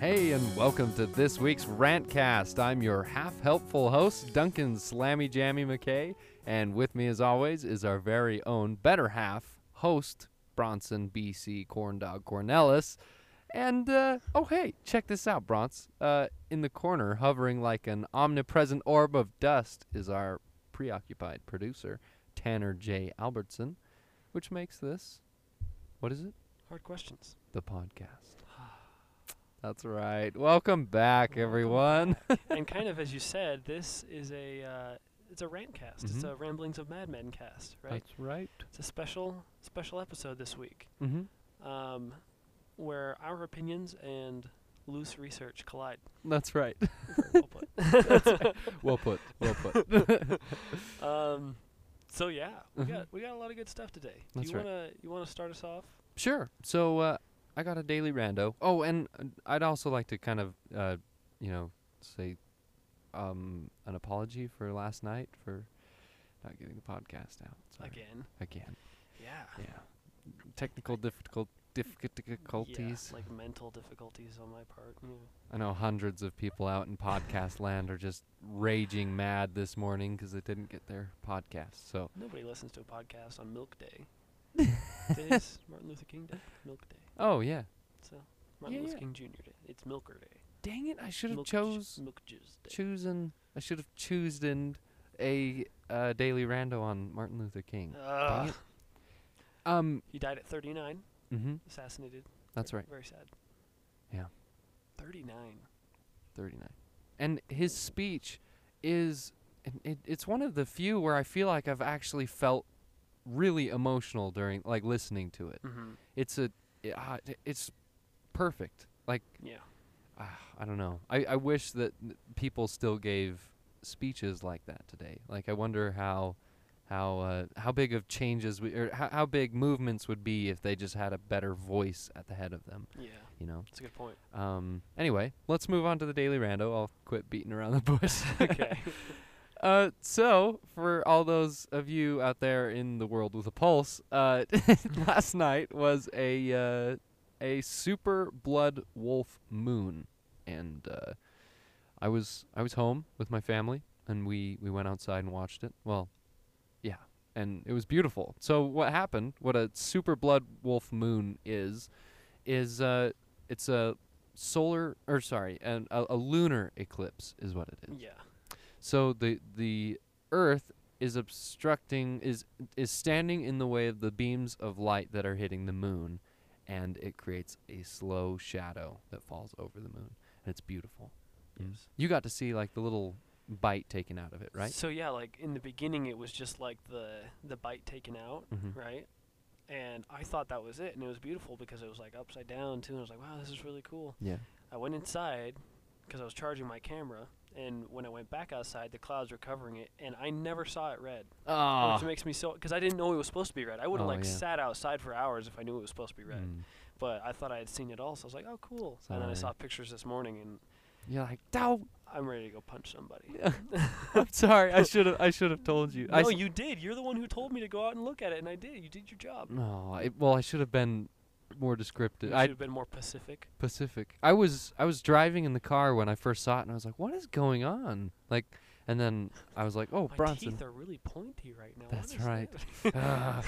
Hey, and welcome to this week's Rantcast. I'm your half helpful host, Duncan Slammy Jammy McKay, and with me, as always, is our very own better half host, Bronson BC Corndog Cornilles. And, uh, oh, hey, check this out, Bronson. Uh, in the corner, hovering like an omnipresent orb of dust, is our preoccupied producer, Tanner J. Albertson, which makes this, what is it? Hard questions. The podcast. That's right. Welcome back, Welcome everyone. and kind of as you said, this is a uh, it's a rantcast. It's Mhm. a ramblings of madmen cast, right? That's right. It's a special special episode this week, Mm-hmm. um, where our opinions and loose research collide. That's right. Well put. well put. Well put. um, so yeah, we Mhm. got we got a lot of good stuff today. Do That's you right. wanna you wanna start us off? sure. So uh, I got a daily rando. Oh, and uh, I'd also like to kind of, uh, you know, say um, an apology for last night for not getting the podcast out. Sorry. Again. Again. Yeah. Yeah. Technical difficult difficulties. Yeah, like mental difficulties on my part. Yeah. I know hundreds of people out in podcast land are just raging mad this morning because they didn't get their podcast. So Nobody listens to a podcast on Milk Day. Today's Martin Luther King Day. Milk Day. Oh yeah. So Martin Yeah, Luther. King Jr. Day. It's Milker Day. Dang it! I should have chose Milk Day. chosen. I should have chosen a uh, daily rando on Martin Luther King. It. Um. he died at 39, Mm-hmm. assassinated. That's Very- right. Very sad. Yeah. 39. Thirty-nine. And his speech is it, it's one of the few where I feel like I've actually felt really emotional during like listening to it. Mm-hmm. It's a. i- uh, it's perfect. Like Yeah. ah, I don't know. I, I wish that people still gave speeches like that today. Like I wonder how how uh, how big of changes we, or how, how big movements would be if they just had a better voice at the head of them. Yeah. You know. That's a good point. Um. Anyway, let's move on to the daily rando. I'll quit beating around the bush. Okay. Uh, so for all those of you out there in the world with a pulse, uh, last night was a uh, a super blood wolf moon, and uh, I was I was home with my family, and we we went outside and watched it. Well, and it was beautiful. So what happened? What a super blood wolf moon is, is uh, it's a solar or sorry, an, a, a lunar eclipse is what it is. yeah. So the the Earth is obstructing is is standing in the way of the beams of light that are hitting the moon, and it creates a slow shadow that falls over the moon, and it's beautiful. Yes. You got to see like the little bite taken out of it, right? So yeah, like in the beginning, it was just like the the bite taken out, Mhm. right? And I thought that was it, and it was beautiful because it was like upside down too. And I was like, wow, this is really cool. Yeah. I went inside because I was charging my camera, and when I went back outside, the clouds were covering it, and I never saw it red, Oh. which makes me so because I didn't know it was supposed to be red. I would have Oh, like yeah. sat outside for hours if I knew it was supposed to be red, Mm. but I thought I had seen it all, so I was like, oh, cool. And then I saw pictures this morning, and You're like, no, I'm ready to go punch somebody. I'm sorry. I should have. I should have told you. I no, you did. You're the one who told me to go out and look at it, and I did. You did your job. No. I, well, I should have been more descriptive. I should have been more Pacific. Pacific. I was I was driving in the car when I first saw it, and I was like, "What is going on?" Like, and then I was like, "Oh, My Bronson." teeth are really pointy right now. That's right. that? Ah,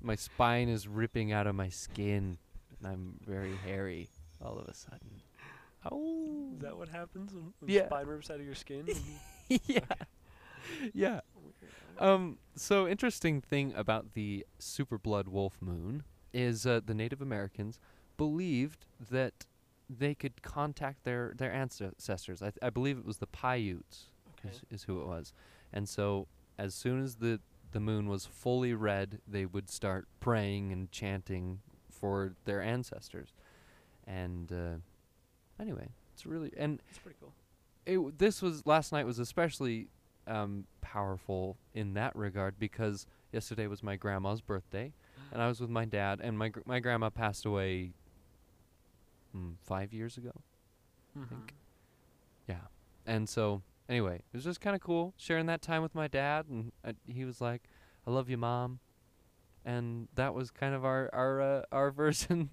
my spine is ripping out of my skin, and I'm very hairy all of a sudden. Oh, is that what happens when, when Yeah. spine rips out of your skin? yeah, yeah. Um. So interesting thing about the super blood wolf moon is uh, the Native Americans believed that they could contact their their ancestors. I, th- I believe it was the Paiutes okay. is, is who it was, and so as soon as the the moon was fully red, they would start praying and chanting for their ancestors, and uh, anyway, it's really and it's pretty cool. it w- this was last night was especially um, powerful in that regard because yesterday was my grandma's birthday, and I was with my dad, and my gr- my grandma passed away mm, five years ago, Mhm. think. yeah, and so anyway, it was just kind of cool sharing that time with my dad, and uh, he was like, "I love you, mom," and that was kind of our our uh, our version,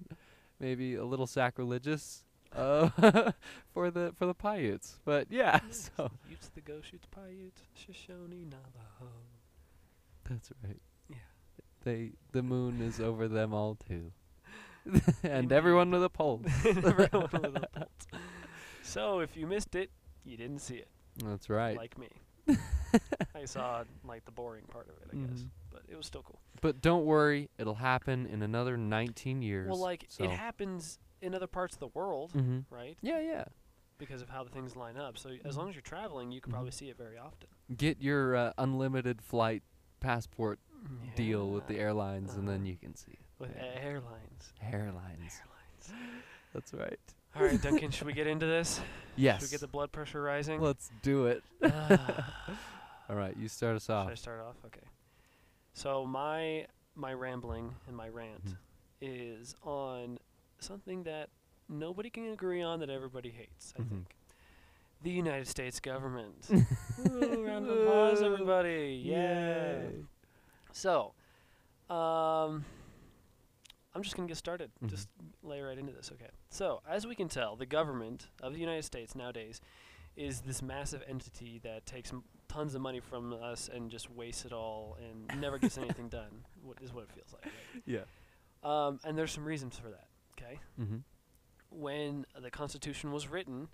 maybe a little sacrilegious, uh, for the for the Paiutes. But yeah, so Utes the Goshutes Paiutes, Shoshone Navajo. that's right. Yeah. They the moon is over them all too, and everyone with a pulse. Everyone with a pulse. So if you missed it, you didn't see it, That's right. like me. I saw like the boring part of it, I guess, Mhm. but it was still cool. But don't worry, it'll happen in another 19 years. Well, like so. it happens in other parts of the world, hmm right? Yeah, yeah. Because of how the things line up. So as Mhm. long as you're traveling, you can Mhm. probably see it very often. Get your uh, unlimited flight passport deal with the Yeah. airlines, and then Uh-huh. you can see it. with Yeah. airlines. Airlines. Airlines. That's right. All right, Duncan, should we get into this? Yes. Should we get the blood pressure rising? Let's do it. Ah. All right, you start us off. Should. I start off? Okay. So my my rambling and my rant Mhm. is on something that nobody can agree on that everybody hates. I Mhm. think the United States government. Woo, round of applause, everybody! Yeah. Yay. So, um, I'm just gonna get started. Mhm. Just lay right into this. Okay. So, as we can tell, the government of the United States nowadays is this massive entity that takes m- tons of money from us and just wastes it all and never gets anything done. What is what it feels like. Right? Yeah. Um, and there's some reasons for that. Okay. Mm-hmm. When the Constitution was written,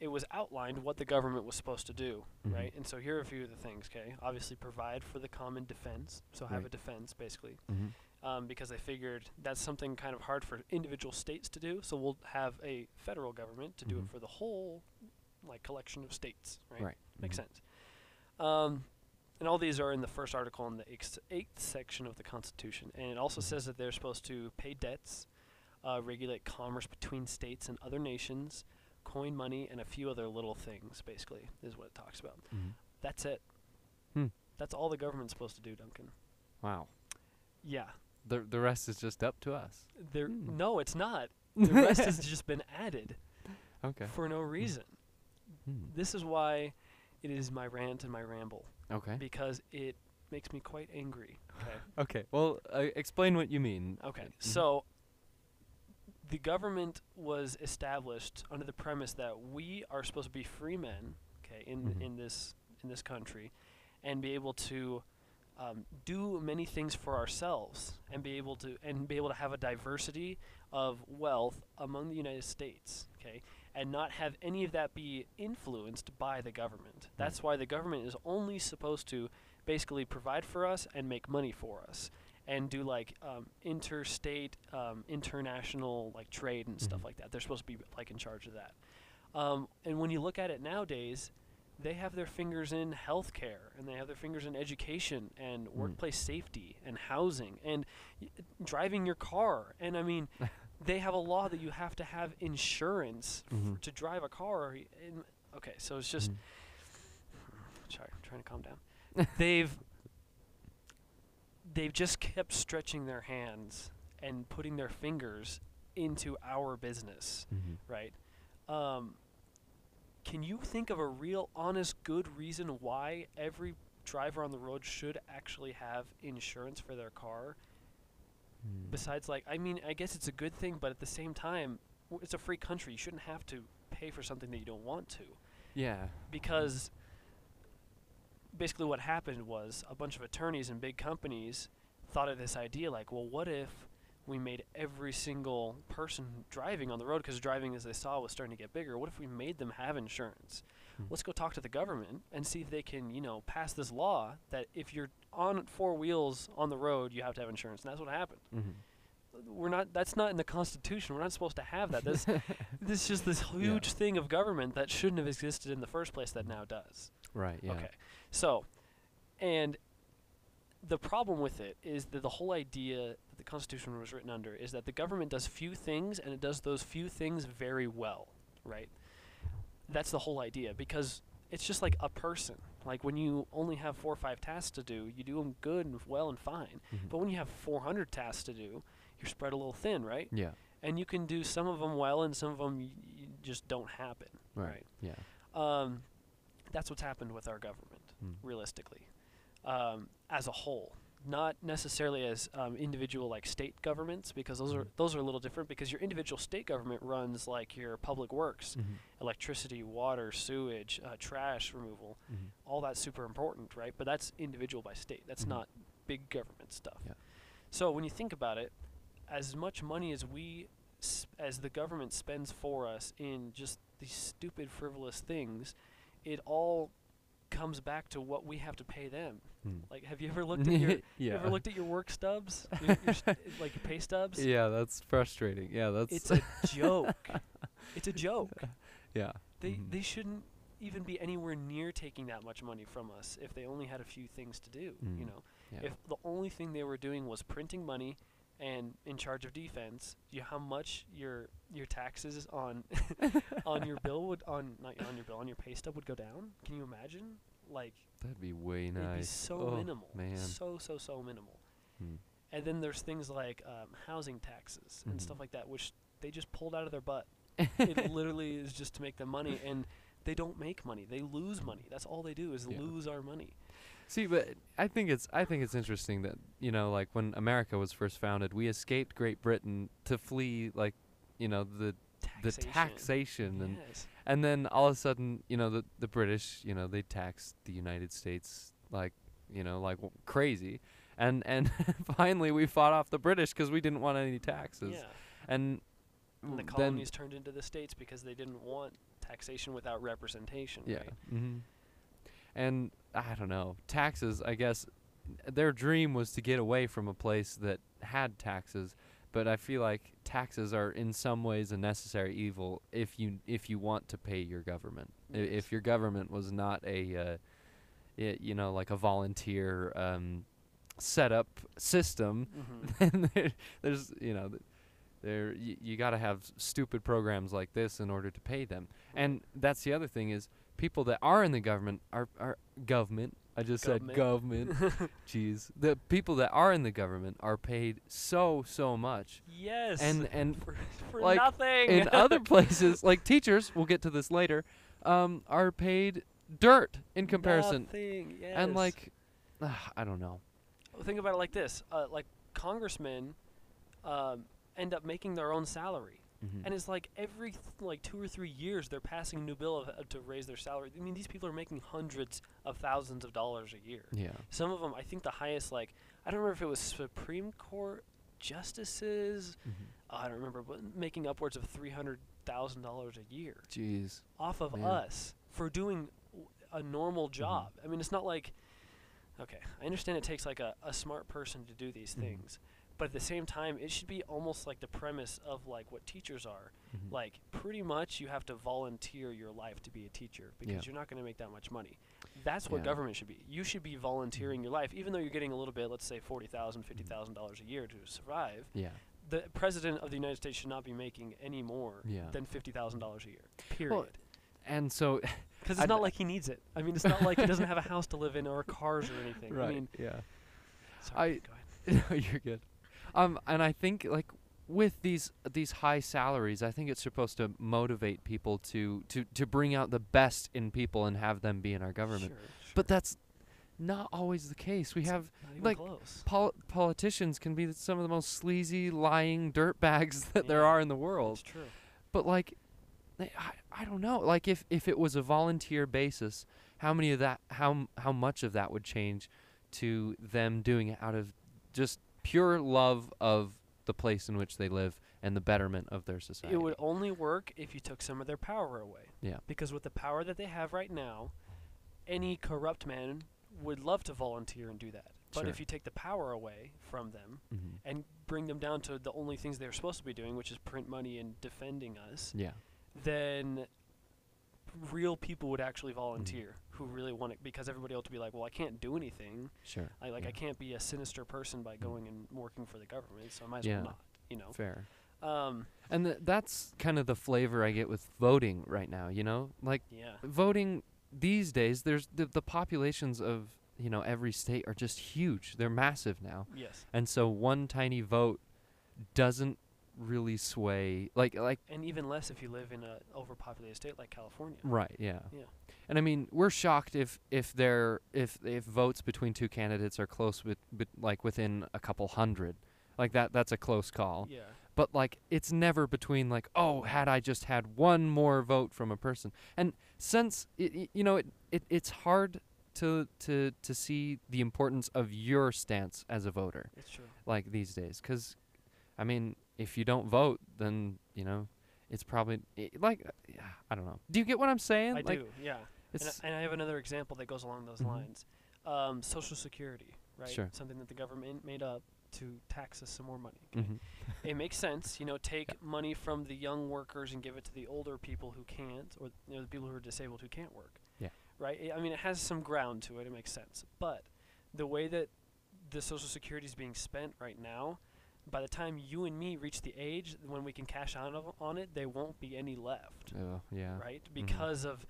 it was outlined what the government was supposed to do, Mhm. right? And so here are a few of the things. Okay. Obviously, provide for the common defense. So have a defense, basically Mm-hmm. um, because they figured that's something kind of hard for individual states to do. So we'll have a federal government to do it for the whole, like collection of states. Right. Right. Makes Mhm. sense. Um, and all these are in the first article in the eighth, eighth section of the Constitution, and it also Mhm. says that they're supposed to pay debts, uh, regulate commerce between states and other nations, coin money, and a few other little things. Basically, is what it talks about. Mm-hmm. That's it. Hmm. That's all the government's supposed to do, Duncan. Wow. Yeah. The the rest is just up to us. There. Hmm. No, it's not. The rest has just been added Okay. for no reason. Hmm. This is why it is my rant and my ramble Okay. because it makes me quite angry. Okay. Okay. Well, uh, explain what you mean. Okay. Mhm. So the government was established under the premise that we are supposed to be free men, okay, in Mhm. in this in this country, and be able to um, do many things for ourselves, and be able to and be able to have a diversity of wealth among the United States, okay, and not have any of that be influenced by the government. That's why the government is only supposed to basically provide for us and make money for us and do like um, interstate, um, international like trade and stuff Mhm. like that. They're supposed to be like in charge of that. Um, and when you look at it nowadays, they have their fingers in healthcare and they have their fingers in education and Mm. workplace safety and housing and y- driving your car. And I mean, they have a law that you have to have insurance f- Mhm. to drive a car. okay, so it's just Mhm. sorry, I'm trying to calm down. they've they've just kept stretching their hands and putting their fingers into our business, Mhm. right? Um, can you think of a real, honest, good reason why every driver on the road should actually have insurance for their car? Hmm. Besides, like, I mean, I guess it's a good thing, but at the same time, w- it's a free country. You shouldn't have to pay for something that you don't want to Yeah. because basically what happened was a bunch of attorneys and big companies thought of this idea like, well, what if we made every single person driving on the road because driving, as they saw, was starting to get bigger. What if we made them have insurance? Hmm. Let's go talk to the government and see if they can, you know, pass this law that if you're on four wheels on the road, you have to have insurance. And that's what happened. Mhm. We're not. That's not in the Constitution. We're not supposed to have that. This, this is just this huge thing of government that shouldn't have existed in the first place that now does. Right. Yeah. Okay. So, and the problem with it is that the whole idea that the Constitution was written under is that the government does few things and it does those few things very well, right? That's the whole idea because it's just like a person. Like when you only have four or five tasks to do, you do them good and well and fine. Mhm. But when you have 400 tasks to do, you're spread a little thin, right? Yeah. And you can do some of them well and some of them y- y- just don't happen, Right. right? Yeah. Um, that's what's happened with our government, Hmm. realistically, um, as a whole. Not necessarily as um, individual like state governments, because those are Mhm. those are a little different. Because your individual state government runs like your public works, Mhm. electricity, water, sewage, uh, trash removal. Mhm. All that's super important, right? But that's individual by state. That's Mhm. not big government stuff. Yeah. So when you think about it, as much money as we, as the government spends for us in just these stupid, frivolous things, it all comes back to what we have to pay them. Mm. Like, have you ever looked at your, you yeah. ever looked at your work stubs, your, your st- like your pay stubs? yeah, that's frustrating. Yeah, that's It's a joke. it's a joke. yeah. They Mhm. they shouldn't even be anywhere near taking that much money from us if they only had a few things to do. You Mm. know, yeah. if the only thing they were doing was printing money and in charge of defense, you how much your your taxes on on your bill would on not on your bill on your pay stub would go down? Can you imagine? Like That'd be way it'd be nice. so oh, minimal, man. so so so minimal. Mm. And then there's things like um, housing taxes and Mhm. stuff like that, which they just pulled out of their butt. it literally is just to make them money, and they don't make money. They lose money. That's all they do is Yeah. lose our money. See, but I think it's I think it's interesting that you know, like when America was first founded, we escaped Great Britain to flee, like, you know, the the taxation and yes. and then all of a sudden, you know, the the British, you know, they taxed the United States like, you know, like w- crazy, and and finally we fought off the British because we didn't want any taxes, Yeah. and And the colonies turned into the states because they didn't want taxation without representation. Yeah. Right? hmm And I don't know. Taxes, I guess their dream was to get away from a place that had taxes, but I feel like taxes are in some ways a necessary evil if you if you want to pay your government. Yes. If your government was not a uh, y- you know, like a volunteer um set up system, Mhm. then there, there's, you know, th- there y- you got to have stupid programs like this in order to pay them. And that's the other thing is people that are in the government are are government. I just said government. Jeez. The people that are in the government are paid so so much. yes. And and for, for like, nothing. in other places like teachers, we'll get to this later, um are paid dirt in comparison. Nothing. Yes. And like ah, I don't know. Well, think about it like this: uh, like congressmen um, end up making their own salary, Mhm. and it's like every th- like two or three years they're passing a new bill of, uh, to raise their salary. I mean, these people are making hundreds of thousands of dollars a year. yeah. Some of them, I think, the highest like I don't remember if it was Supreme Court justices. Mhm. uh, I don't remember, but making upwards of three hundred thousand dollars a year Jeez. off of Man. us for doing w- a normal job. I mean, it's not like, okay, I understand it takes like a, a smart person to do these Mhm. things, but at the same time, it should be almost like the premise of like what teachers are. Mhm. Like, pretty much you have to volunteer your life to be a teacher because Yeah. you're not going to make that much money. That's what Yeah. government should be. You should be volunteering your life, even though you're getting a little bit, let's say $40,000, Mm-hmm. $50,000 a year to survive. yeah. The president of the United States should not be making any more Yeah. than $50,000 a year. Period. And so Because I'd- it's not like he needs it. I mean, it's not like he doesn't have a house to live in or cars or anything. right. I mean, yeah. sorry, I- go ahead. no, you're good. Um, and I think like with these these high salaries, I think it's supposed to motivate people to to to bring out the best in people and have them be in our government. Sure, But that's not always the case. We It's have like, pol- politicians can be some of the most sleazy, lying dirtbags that there are in the world. True. But like, they, I I don't know. Like if if it was a volunteer basis, how many of that how how much of that would change to them doing it out of just pure love of the place in which they live and the betterment of their society. It would only work if you took some of their power away. Yeah. Because with the power that they have right now, any corrupt man would love to volunteer and do that. But Sure. if you take the power away from them Mhm. and bring them down to the only things they're supposed to be doing, which is print money and defending us, Yeah. then real people would actually volunteer who really want it because everybody else would be like, well, I can't do anything. Sure. I like yeah. I can't be a sinister person by going and working for the government, so I might as Yeah. well not. You know. Fair. Um. And th- that's kind of the flavor I get with voting right now, you know? Like Yeah. voting these days there's the, the populations of, you know, every state are just huge. They're massive now. Yes. And so one tiny vote doesn't really sway like like and even less if you live in a overpopulated state like California. right yeah Yeah. and i mean we're shocked if if there if if votes between two candidates are close with, with like within a couple hundred like that that's a close call Yeah. but like it's never between like oh had i just had one more vote from a person and since it- you know it, it it's hard to to to see the importance of your stance as a voter It's true. like these days cuz i mean if you don't vote then you know it's probably i like uh, yeah, i don't know do you get what i'm saying I like do. Yeah. And and I have another example that goes along those Mhm. lines. Um, Social Security, right? Sure. Something that the government made up to tax us some more money. mhm. it makes sense, you know, take money from the young workers and give it to the older people who can't, or you know, the people who are disabled who can't work. Yeah. Right. I I mean, it has some ground to it. It makes sense. But the way that the Social Security is being spent right now, by the time you and me reach the age when we can cash out on it, there won't be any left. Oh, yeah Right. Because of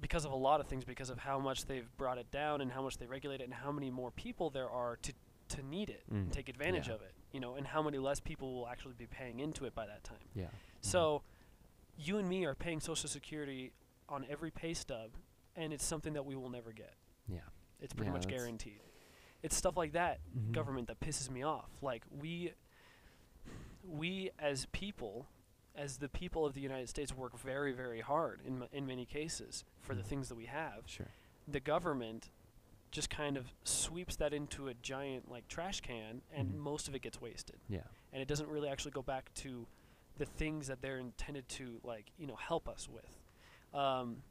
because of a lot of things, because of how much they've brought it down and how much they regulate it and how many more people there are to to need it Mm. and take advantage Yeah. of it, you know, and how many less people will actually be paying into it by that time. yeah So, you and me are paying Social Security on every pay stub, and it's something that we will never get. yeah It's pretty Yeah, much guaranteed. It's stuff like that, Mhm. government, that pisses me off. Like we, we as people, as the people of the United States, work very, very hard in m- in many cases for the Mhm. things that we have. sure The government just kind of sweeps that into a giant like trash can, and Mhm. most of it gets wasted yeah and it doesn't really actually go back to the things that they're intended to like you know help us with um,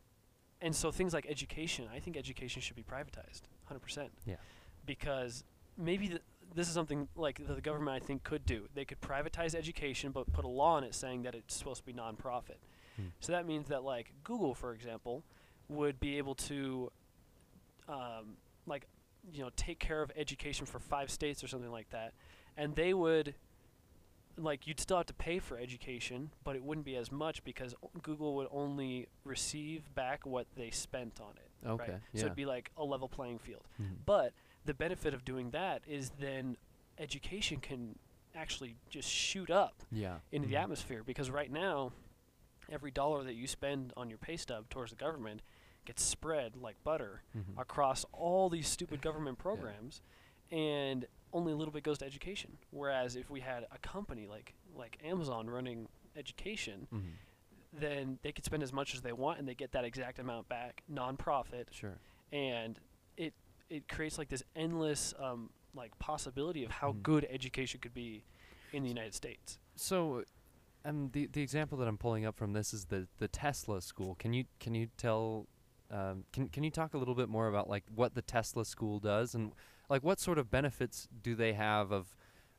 and so things like education i think education should be privatized 100% Yeah. Because maybe th- this is something like the government i think could do. They could privatize education but put a law in it saying that it's supposed to be nonprofit. Hmm. so that means that like google for example would be able to um, like you know take care of education for five states or something like that and they would like you'd still have to pay for education but it wouldn't be as much because google would only receive back what they spent on it okay right? Yeah so it'd be like a level playing field. Mhm. but the benefit of doing that is then education can actually just shoot up yeah into the Mhm. atmosphere because right now every dollar that you spend on your pay stub towards the government gets spread like butter Mhm. across all these stupid government programs and only a little bit goes to education whereas if we had a company like like Amazon running education Mhm. then they could spend as much as they want and they get that exact amount back non-profit sure and it it creates like this endless um, like possibility of how Mhm. good education could be in the United States So, um, the the example that I'm pulling up from this is the the Tesla school. Can you can you tell, um, can can you talk a little bit more about like what the Tesla school does and like what sort of benefits do they have of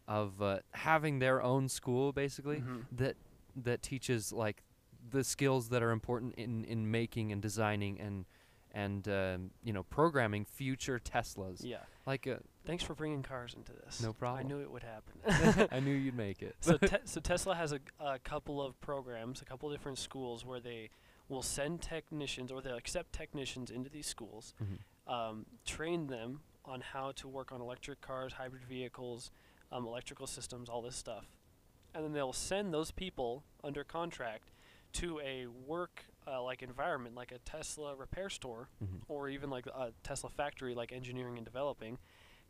of uh, having their own school basically Mhm. that that teaches like the skills that are important in in making and designing and and um, you know programming future Teslas. yeah Like uh, Thanks for bringing cars into this. No problem. I knew it would happen. I knew you'd make it. so, te- so Tesla has a, a couple of programs, a couple of different schools where they will send technicians or they'll accept technicians into these schools, Mhm. um, train them on how to work on electric cars, hybrid vehicles, um, electrical systems, all this stuff, and then they'll send those people under contract to a work uh, like environment, like a Tesla repair store, Mhm. or even like a Tesla factory, like engineering and developing,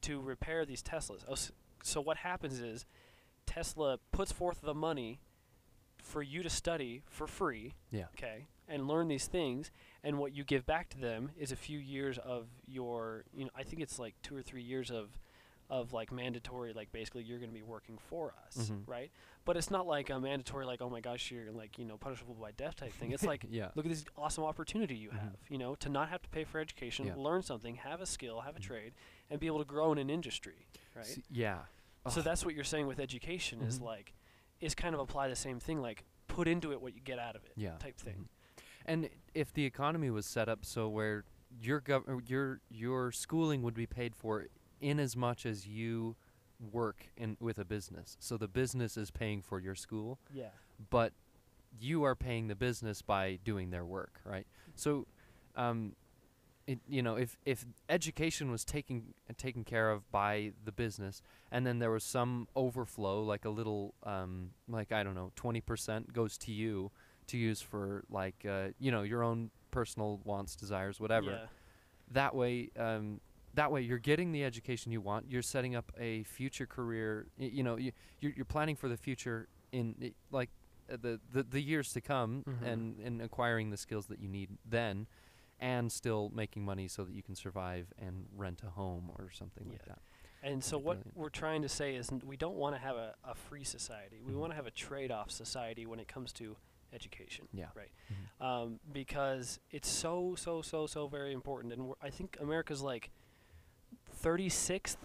to repair these Teslas. Oh, So what happens is Tesla puts forth the money for you to study for free, Yeah. okay, and learn these things, and what you give back to them is a few years of your, you know, I think it's like two or three years of, of like mandatory, like basically you're going to be working for us, Mhm. right? But it's not like a mandatory, like oh my gosh, you're like you know punishable by death type thing. It's like yeah. look at this awesome opportunity you Mhm. have, you know, to not have to pay for education, Yeah. learn something, have a skill, have a Mhm. trade, and be able to grow in an industry, right? S- yeah. So that's what you're saying with education is Mhm. like, is kind of apply the same thing, like put into it what you get out of it, yeah type thing. mhm. And if the economy was set up so where your gov- your your schooling would be paid for in as much as you work in with a business. So the business is paying for your school, Yeah. but you are paying the business by doing their work, right? So um it, you know, if if education was taken taken care of by the business, and then there was some overflow, like a little, um, like I don't know, twenty percent goes to you to use for like, uh, you know, your own personal wants, desires, whatever. Yeah. That way, um, that way you're getting the education you want. You're setting up a future career. Y- you know, you, you're you're planning for the future in i- like uh, the, the the years to come, Mhm. and and acquiring the skills that you need then and still making money so that you can survive and rent a home or something like Yeah. that. And so what brilliant. we're trying to say is n- we don't want to have a, a free society. We Mhm. want to have a trade-off society when it comes to education. Yeah. Right. Mhm. Um, because it's so so so so very important, and we're, I think America's like 36th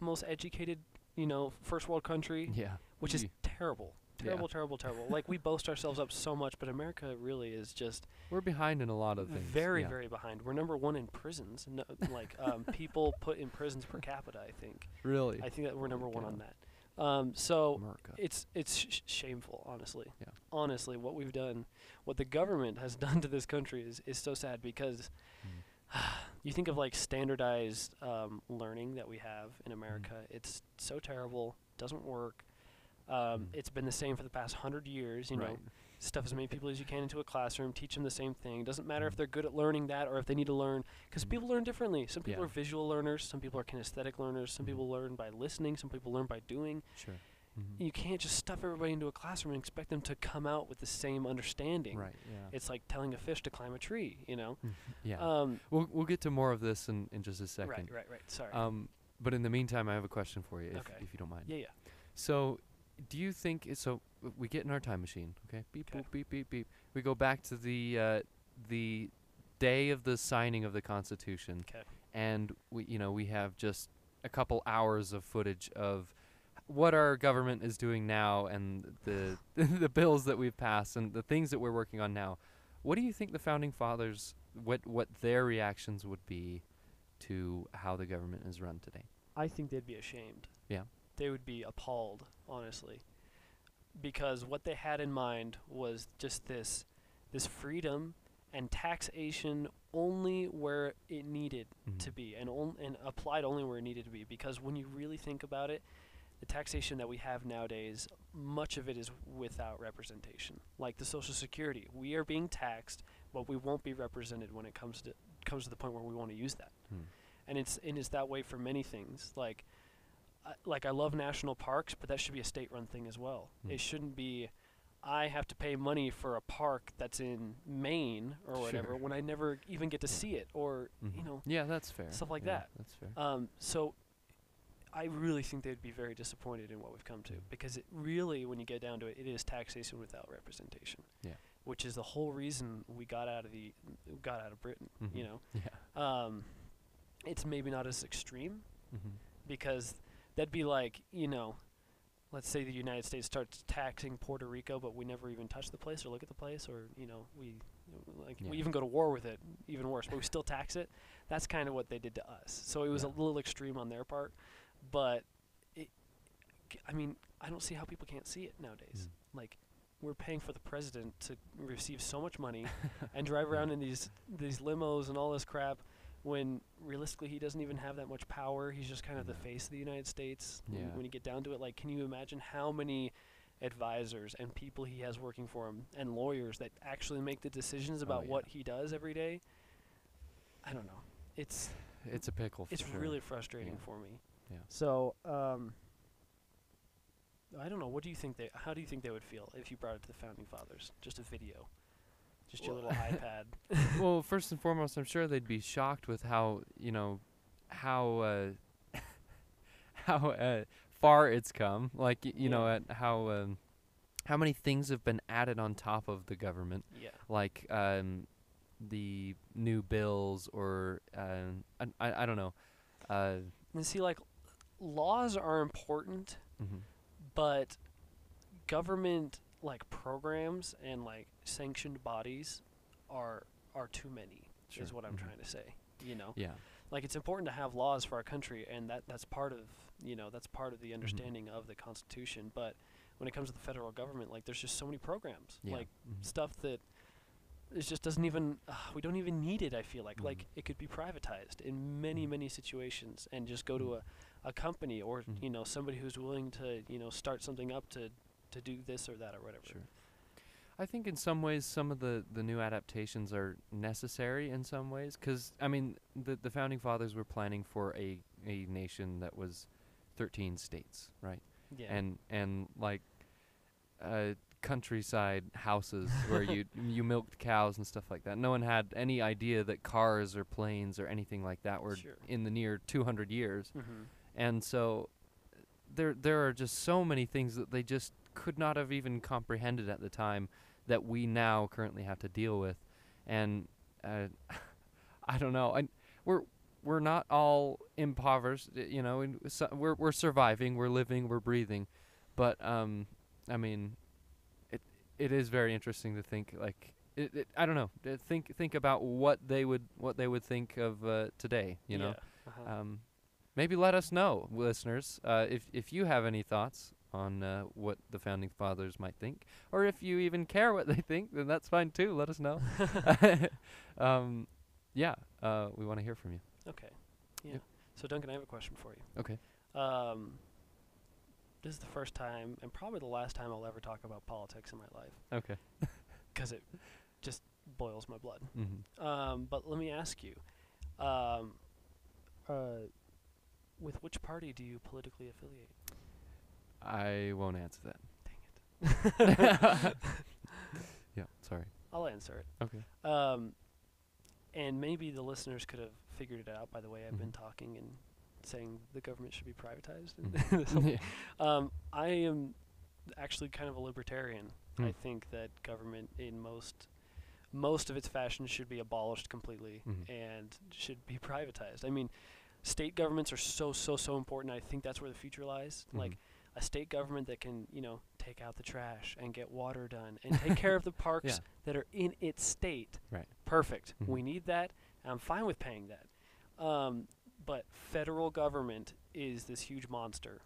most educated, you know, first world country, Yeah. which is Ye- terrible. Yeah. Terrible, terrible, terrible. like we boast ourselves up so much, but America really is just We're behind in a lot of things. very, yeah. very behind. We're number one in prisons. No, like um, people put in prisons per capita. I think. Really. I think that we're number one on that. Um, so America. it's it's sh- shameful, honestly. Yeah. Honestly, what we've done, what the government has done to this country is is so sad because Mm. you think of like standardized um, learning that we have in. America. It's so terrible. Doesn't work. Um, Mm. It's been the same for the past hundred years. You know, stuff as many people as you can into a classroom. Teach them the same thing. Doesn't matter if Mhm. they're good at learning that or if they need to learn, because Mhm. people learn differently. Some people Yeah. are visual learners. Some people are kinesthetic learners. Some Mhm. people learn by listening. Some people learn by doing Sure. Mhm. you can't just stuff everybody into a classroom and expect them to come out with the same understanding. Right. Yeah. It's like telling a fish to climb a tree, you know. Mhm. yeah. Um, we'll we'll get to more of this in, in just a second. right, right, right. Sorry. Um, but in the meantime, I have a question for you, if, Okay. if you don't mind. yeah, yeah. So, do you think so? We get in our time machine, okay? Beep boop beep beep beep. We go back to the uh, the day of the signing of the Constitution, 'Kay. and we you know we have just a couple hours of footage of what our government is doing now and the the bills that we've passed and the things that we're working on now. What do you think the founding fathers what what their reactions would be to how the government is run today? I think they'd be ashamed. Yeah. They would be appalled, honestly, because what they had in mind was just this, this freedom and taxation only where it needed to Mhm. be, and on, and applied only where it needed to be. Because when you really think about it, the taxation that we have nowadays, much of it is without representation. Like the Social Security, we are being taxed, but we won't be represented when it comes to comes to the point where we want to use that Hmm. and it's and it's that way for many things. Like, I, like I love national parks, but that should be a state-run thing as well. Hmm. It shouldn't be. I have to pay money for a park that's in Maine or whatever Sure. when I never even get to see it, or you Mhm. know. Yeah, that's fair. stuff like Yeah, that. That's fair. Um, so, I really think they'd be very disappointed in what we've come to Mm. because it really, when you get down to it, it is taxation without representation. Yeah. Which is the whole reason we got out of the got out of Britain. You Mhm. know. Yeah. Um, it's maybe not as extreme Mm-hmm. because that'd be like you know let's say the united states starts taxing puerto rico but we never even touch the place or look at the place or you know we like Yeah. we even go to war with it even worse but we still tax it that's kind of what they did to us so it was a little extreme on their part but it i mean i don't see how people can't see it nowadays Mm. like we're paying for the president to receive so much money and drive around in these these limos and all this crap when realistically he doesn't even have that much power. He's just kind of the face of the United States. when- Yeah. When you get down to it, like, can you imagine how many advisors and people he has working for him and lawyers that actually make the decisions about Oh, yeah. what he does every day? I don't know. It's It's a pickle. For it's sure. really frustrating Yeah. for me. Yeah. So, um, I don't know. What do you think they? How do you think they would feel if you brought it to the founding fathers? Just a video, just your little iPad. well, first and foremost, I'm sure they'd be shocked with how you know how uh, how uh, far it's come. Like y- you know, at how um, how many things have been added on top of the government, Yeah. like um, the new bills or um, I, I I don't know. Uh, And see, like, laws are important, mhm. but government like programs and like sanctioned bodies are are too many. Is Sure. what I'm Mhm. trying to say. You know, Yeah. like it's important to have laws for our country, and that that's part of you know that's part of the Mm-hmm. understanding of the Constitution. But when it comes to the federal government, like there's just so many programs, Yeah. like mhm. stuff that it just doesn't even uh, we don't even need it i feel like like Mhm. it could be privatized in many many situations and just go to a, a company or Mhm. you know somebody who's willing to you know start something up to to do this or that or whatever Sure. I think in some ways some of the, the new adaptations are necessary in some ways because I mean the the founding fathers were planning for a a nation that was 13 states, right? yeah And and like uh, countryside houses where you you milked cows and stuff like that. No one had any idea that cars or planes or anything like that were Sure. in the near 200 years. mm-hmm. And so there there are just so many things that they just could not have even comprehended at the time that we now currently have to deal with. And uh, I don't know. I we're we're not all impoverished, you know, and so we're we're surviving, we're living, we're breathing. But um I mean it it is very interesting to think like it, it, I don't know. Think think about what they would what they would think of uh, today, you know. yeah. uh-huh. Um, maybe let us know, listeners, uh, if if you have any thoughts on uh, what the founding fathers might think, or if you even care what they think, then that's fine too. Let us know. um, yeah, uh, we want to hear from you. okay yeah Yep. so duncan i have a question for you Okay. um this is the first time and probably the last time i'll ever talk about politics in my life Okay. because it just boils my blood Mm-hmm. Um, but let me ask you, um, uh, with which party do you politically affiliate? I won't answer that. Dang it. Yeah. Sorry. I'll answer it. Okay. Um, and maybe the listeners could have figured it out by the way I've been Mhm. talking and saying the government should be privatized. Mhm. Yeah. um, I am actually kind of a libertarian. I Hmm. think that government in most most of its fashion should be abolished completely Mhm. and should be privatized. I mean, state governments are so so so important. I think that's where the future lies. Like Mhm. a state government that can, you know, take out the trash and get water done and take care of the parks Yeah. that are in its state. Right. Perfect. Mhm. We need that. I'm fine with paying that. Um, but federal government is this huge monster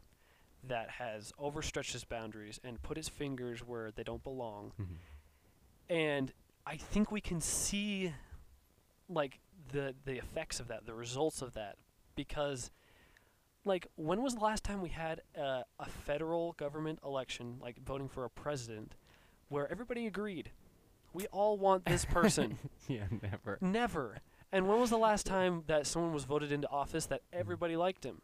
that has overstretched its boundaries and put its fingers where they don't belong. Mhm. And I think we can see like the the effects of that, the results of that because like when was the last time we had uh, a federal government election like voting for a president where everybody agreed we all want this person yeah. Never. never and when was the last time that someone was voted into office that everybody liked him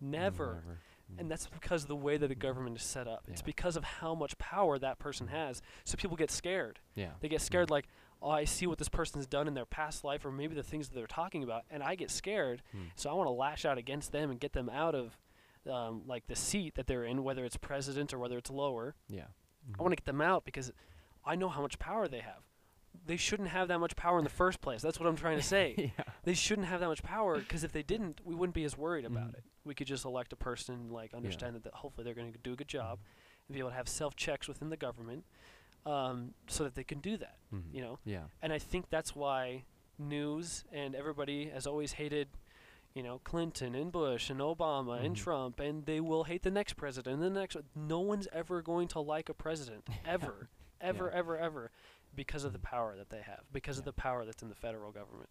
never Never. Mm. and that's because of the way that the government is set up. It's because of how much power that person has. So people get scared. yeah. They get scared like, oh, I see what this person's done in their past life or maybe the things that they're talking about, and I get scared. Mm. So I want to lash out against them and get them out of um, like the seat that they're in, whether it's president or whether it's lower. Yeah. I want to get them out because I know how much power they have. They shouldn't have that much power in the first place. That's what I'm trying to say. yeah. they shouldn't have that much power because if they didn't, we wouldn't be as worried about Mhm. it. We could just elect a person, like understand that, that hopefully they're going to do a good job, and be able to have self checks within the government, um, so that they can do that. Mhm. You know, Yeah. and I think that's why news and everybody has always hated, you know, Clinton and Bush and Obama and Mhm. Trump, and they will hate the next president and the next. one. No one's ever going to like a president ever, ever, Yeah. ever, ever, because of the Mhm. power that they have, because of the power that's in the federal government.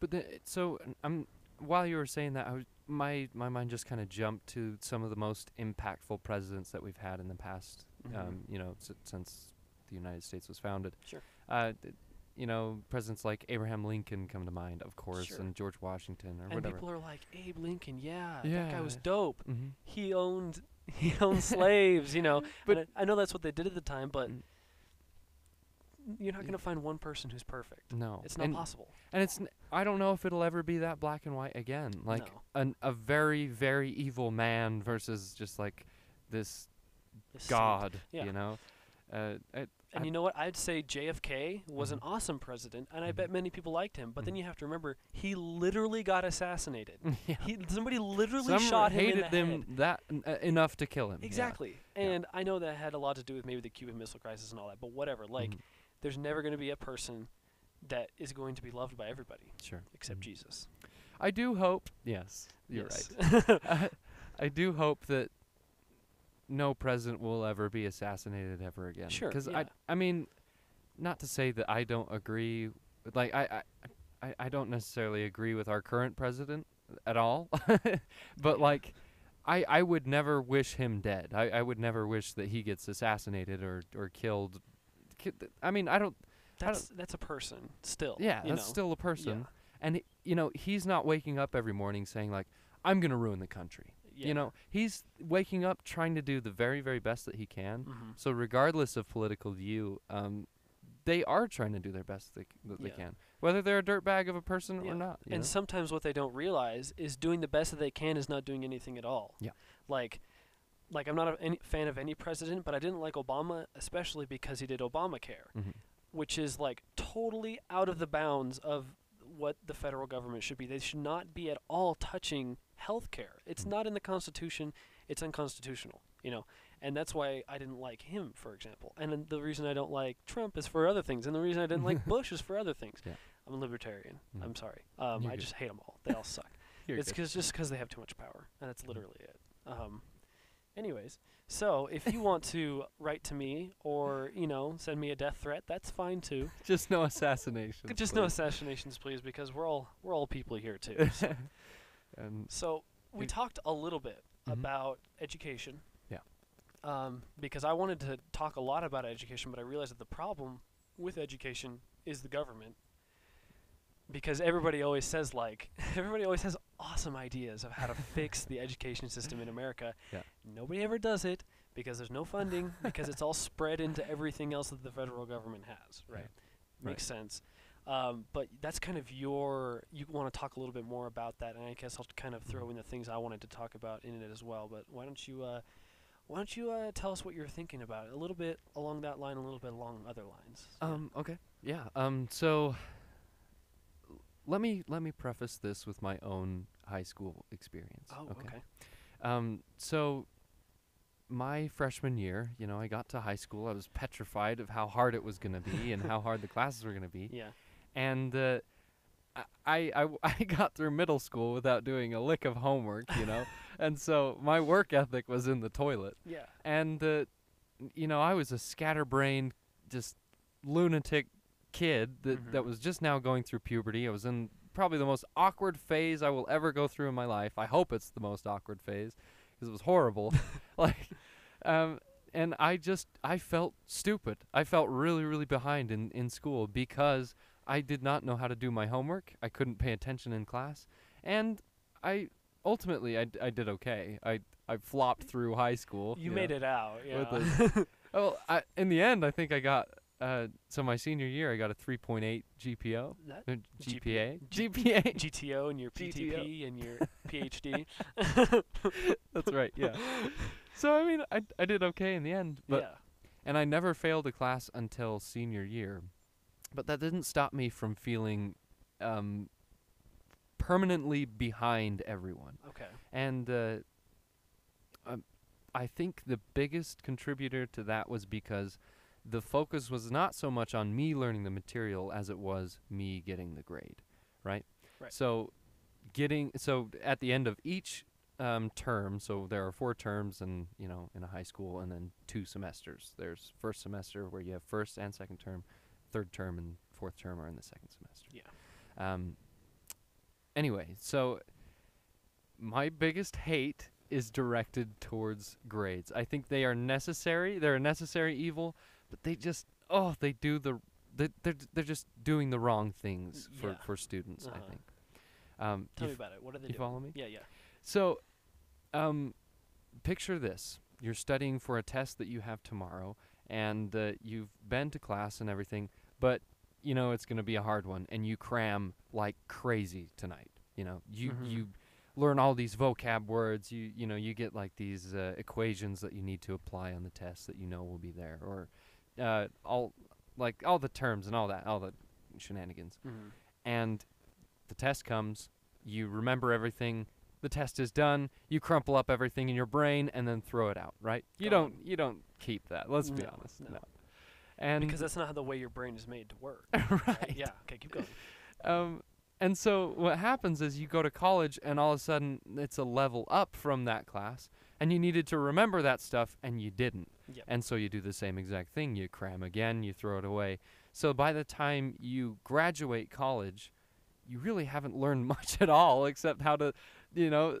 But the, so I'm while you were saying that, I was, my my mind just kind of jumped to some of the most impactful presidents that we've had in the past. Mhm. Um, you know, s- since the United States was founded. Sure. Uh, th- you know, presidents like Abraham Lincoln come to mind, of course, Sure. and George Washington or And whatever. people are like, Abe Lincoln, yeah, that guy was dope. mm-hmm. He owned he owned slaves, you know. But- I, I know that's what they did at the time, but Mm. you're not Yeah. going to find one person who's perfect. No, It's not and, possible. and it's n- I don't know if it'll ever be that black and white again. Like no. an a very very evil man versus just like this saint. god. Yeah. You know. Uh, I, And I- you know what? I'd say JFK was an Mhm. awesome president, and I bet many people liked him. But then Mhm. you have to remember, he literally got assassinated. yeah. He somebody literally Some shot him hated in the them head. that uh, enough to kill him. Exactly. Yeah. And I know that had a lot to do with maybe the Cuban Missile Crisis and all that, but whatever. Like, Mhm. there's never going to be a person that is going to be loved by everybody Sure. except Mhm. Jesus. I do hope. Yes, you're Yes. right. I, I do hope that no president will ever be assassinated ever again. Sure, Because yeah. I, I mean, not to say that I don't agree. with- Like I, I, I, don't necessarily agree with our current president at all, but like. I, I would never wish him dead. I, I would never wish that he gets assassinated or, or killed. I mean, I don't. I don't- That's that's a person still. Yeah, that's know? still a person. Yeah. And you know, he's not waking up every morning saying like, "I'm gonna ruin the country." Yeah. You know, he's waking up trying to do the very, very best that he can. Mhm. So regardless of political view, um, they are trying to do their best they, c- that they can, whether they're a dirtbag of a person Yeah. or not. And know? sometimes what they don't realize is doing the best that they can is not doing anything at all. Yeah. Like, like I'm not a any fan of any president, but I didn't like Obama, especially because he did Obamacare, Mhm. which is like totally out of the bounds of what the federal government should be. They should not be at all touching health care. It's not in the Constitution. It's unconstitutional, you know. And that's why I didn't like him, for example. And the reason I don't like Trump is for other things. And the reason I didn't like Bush is for other things. Yeah. I'm a libertarian. Mhm. I'm sorry. Um, I good. just hate them all. They all suck. It's cause, just because they have too much power. And that's literally it. Um, anyways, so if you want to write to me or, you know, send me a death threat, that's fine too. just no assassination. Just no assassinations, please, because we're all we're all people here too. So, and so we talked a little bit Mhm. about education. Yeah. Um, because I wanted to talk a lot about education, but I realized that the problem with education is the government. Because everybody always says like everybody always has awesome ideas of how to fix the education system in America. Yeah. Nobody ever does it because there's no funding because it's all spread into everything else that the federal government has, right? Right. Makes sense. Um, but that's kind of your. You want to talk a little bit more about that, and I guess I'll kind of throw in the things I wanted to talk about in it as well. But why don't you, uh, why don't you uh, tell us what you're thinking about? A little bit along that line, a little bit along other lines. Yeah. Um. Okay. Yeah. Um. So. Let me let me preface this with my own high school experience. oh, okay. Um. So. My freshman year, you know, I got to high school. I was petrified of how hard it was gonna be and how hard the classes were gonna be. Yeah. And uh, I, I I got through middle school without doing a lick of homework, you know, and so my work ethic was in the toilet. Yeah. And uh, you know, I was a scatterbrained, just lunatic kid that that Mhm. was just now going through puberty. I was in probably the most awkward phase I will ever go through in my life. I hope it's the most awkward phase because it was horrible. like, um, and I just I felt stupid. I felt really really behind in in school because I did not know how to do my homework. I couldn't pay attention in class, and I ultimately I, d- I did okay. I I flopped through high school. You made it out. Yeah. Oh, I, in the end, I think I got. Uh, so my senior year, I got a 3.8 GPO. Uh, GPA. GPA. GTO and your. PTP and your PhD. That's right. Yeah. So I mean, I I did okay in the end, but yeah. and I never failed a class until senior year. But that didn't stop me from feeling um, permanently behind everyone. Okay. And uh, um, I think the biggest contributor to that was because the focus was not so much on me learning the material as it was me getting the grade, right? Right. So getting so at the end of each um, term, so there are four terms, and you know, in a high school, and then two semesters. There's first semester where you have first and second term, third term and fourth term are in the second semester. Yeah. Um. Anyway, so my biggest hate is directed towards grades. I think they are necessary. They're a necessary evil, but they just oh, they do the they they're they're just doing the wrong things for Yeah. for students. I Uh-huh. think. Um, Tell me f- about it. What are they you doing? follow me? Yeah. Yeah. so, um, picture this: you're studying for a test that you have tomorrow, and uh, you've been to class and everything, but you know it's going to be a hard one, and you cram like crazy tonight. You know, you Mhm. you learn all these vocab words. You you know you get like these uh, equations that you need to apply on the test that you know will be there, or uh, all like all the terms and all that, all the shenanigans Mm-hmm. and the test comes, you remember everything, the test is done, you crumple up everything in your brain and then throw it out, right? You Gone. don't you don't keep that. Let's be honest. no. No. And because that's not how the way your brain is made to work. right. Yeah. Okay. Keep going. Um and so what happens is you go to college and all of a sudden it's a level up from that class and you needed to remember that stuff and you didn't. Yep. And so you do the same exact thing. You cram again, you throw it away. So by the time you graduate college, you really haven't learned much at all except how to, you know,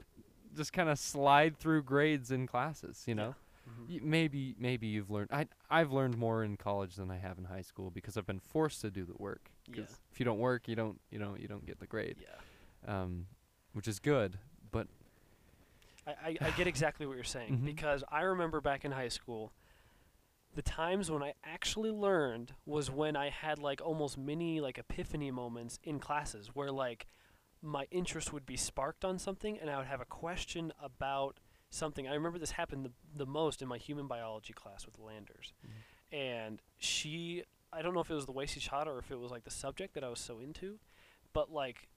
just kind of slide through grades in classes, you know. Mhm. Y- maybe maybe you've learned I I've learned more in college than I have in high school because I've been forced to do the work. Yeah. if you don't work, you don't you know, you don't get the grade. Yeah. Um which is good, but I, I, I get exactly what you're saying Mhm. because I remember back in high school, the times when I actually learned was when I had like almost mini like epiphany moments in classes where like my interest would be sparked on something and I would have a question about something. I remember this happened the, the most in my human biology class with Landers. And she, I don't know if it was the way she taught or if it was like the subject that I was so into, but like,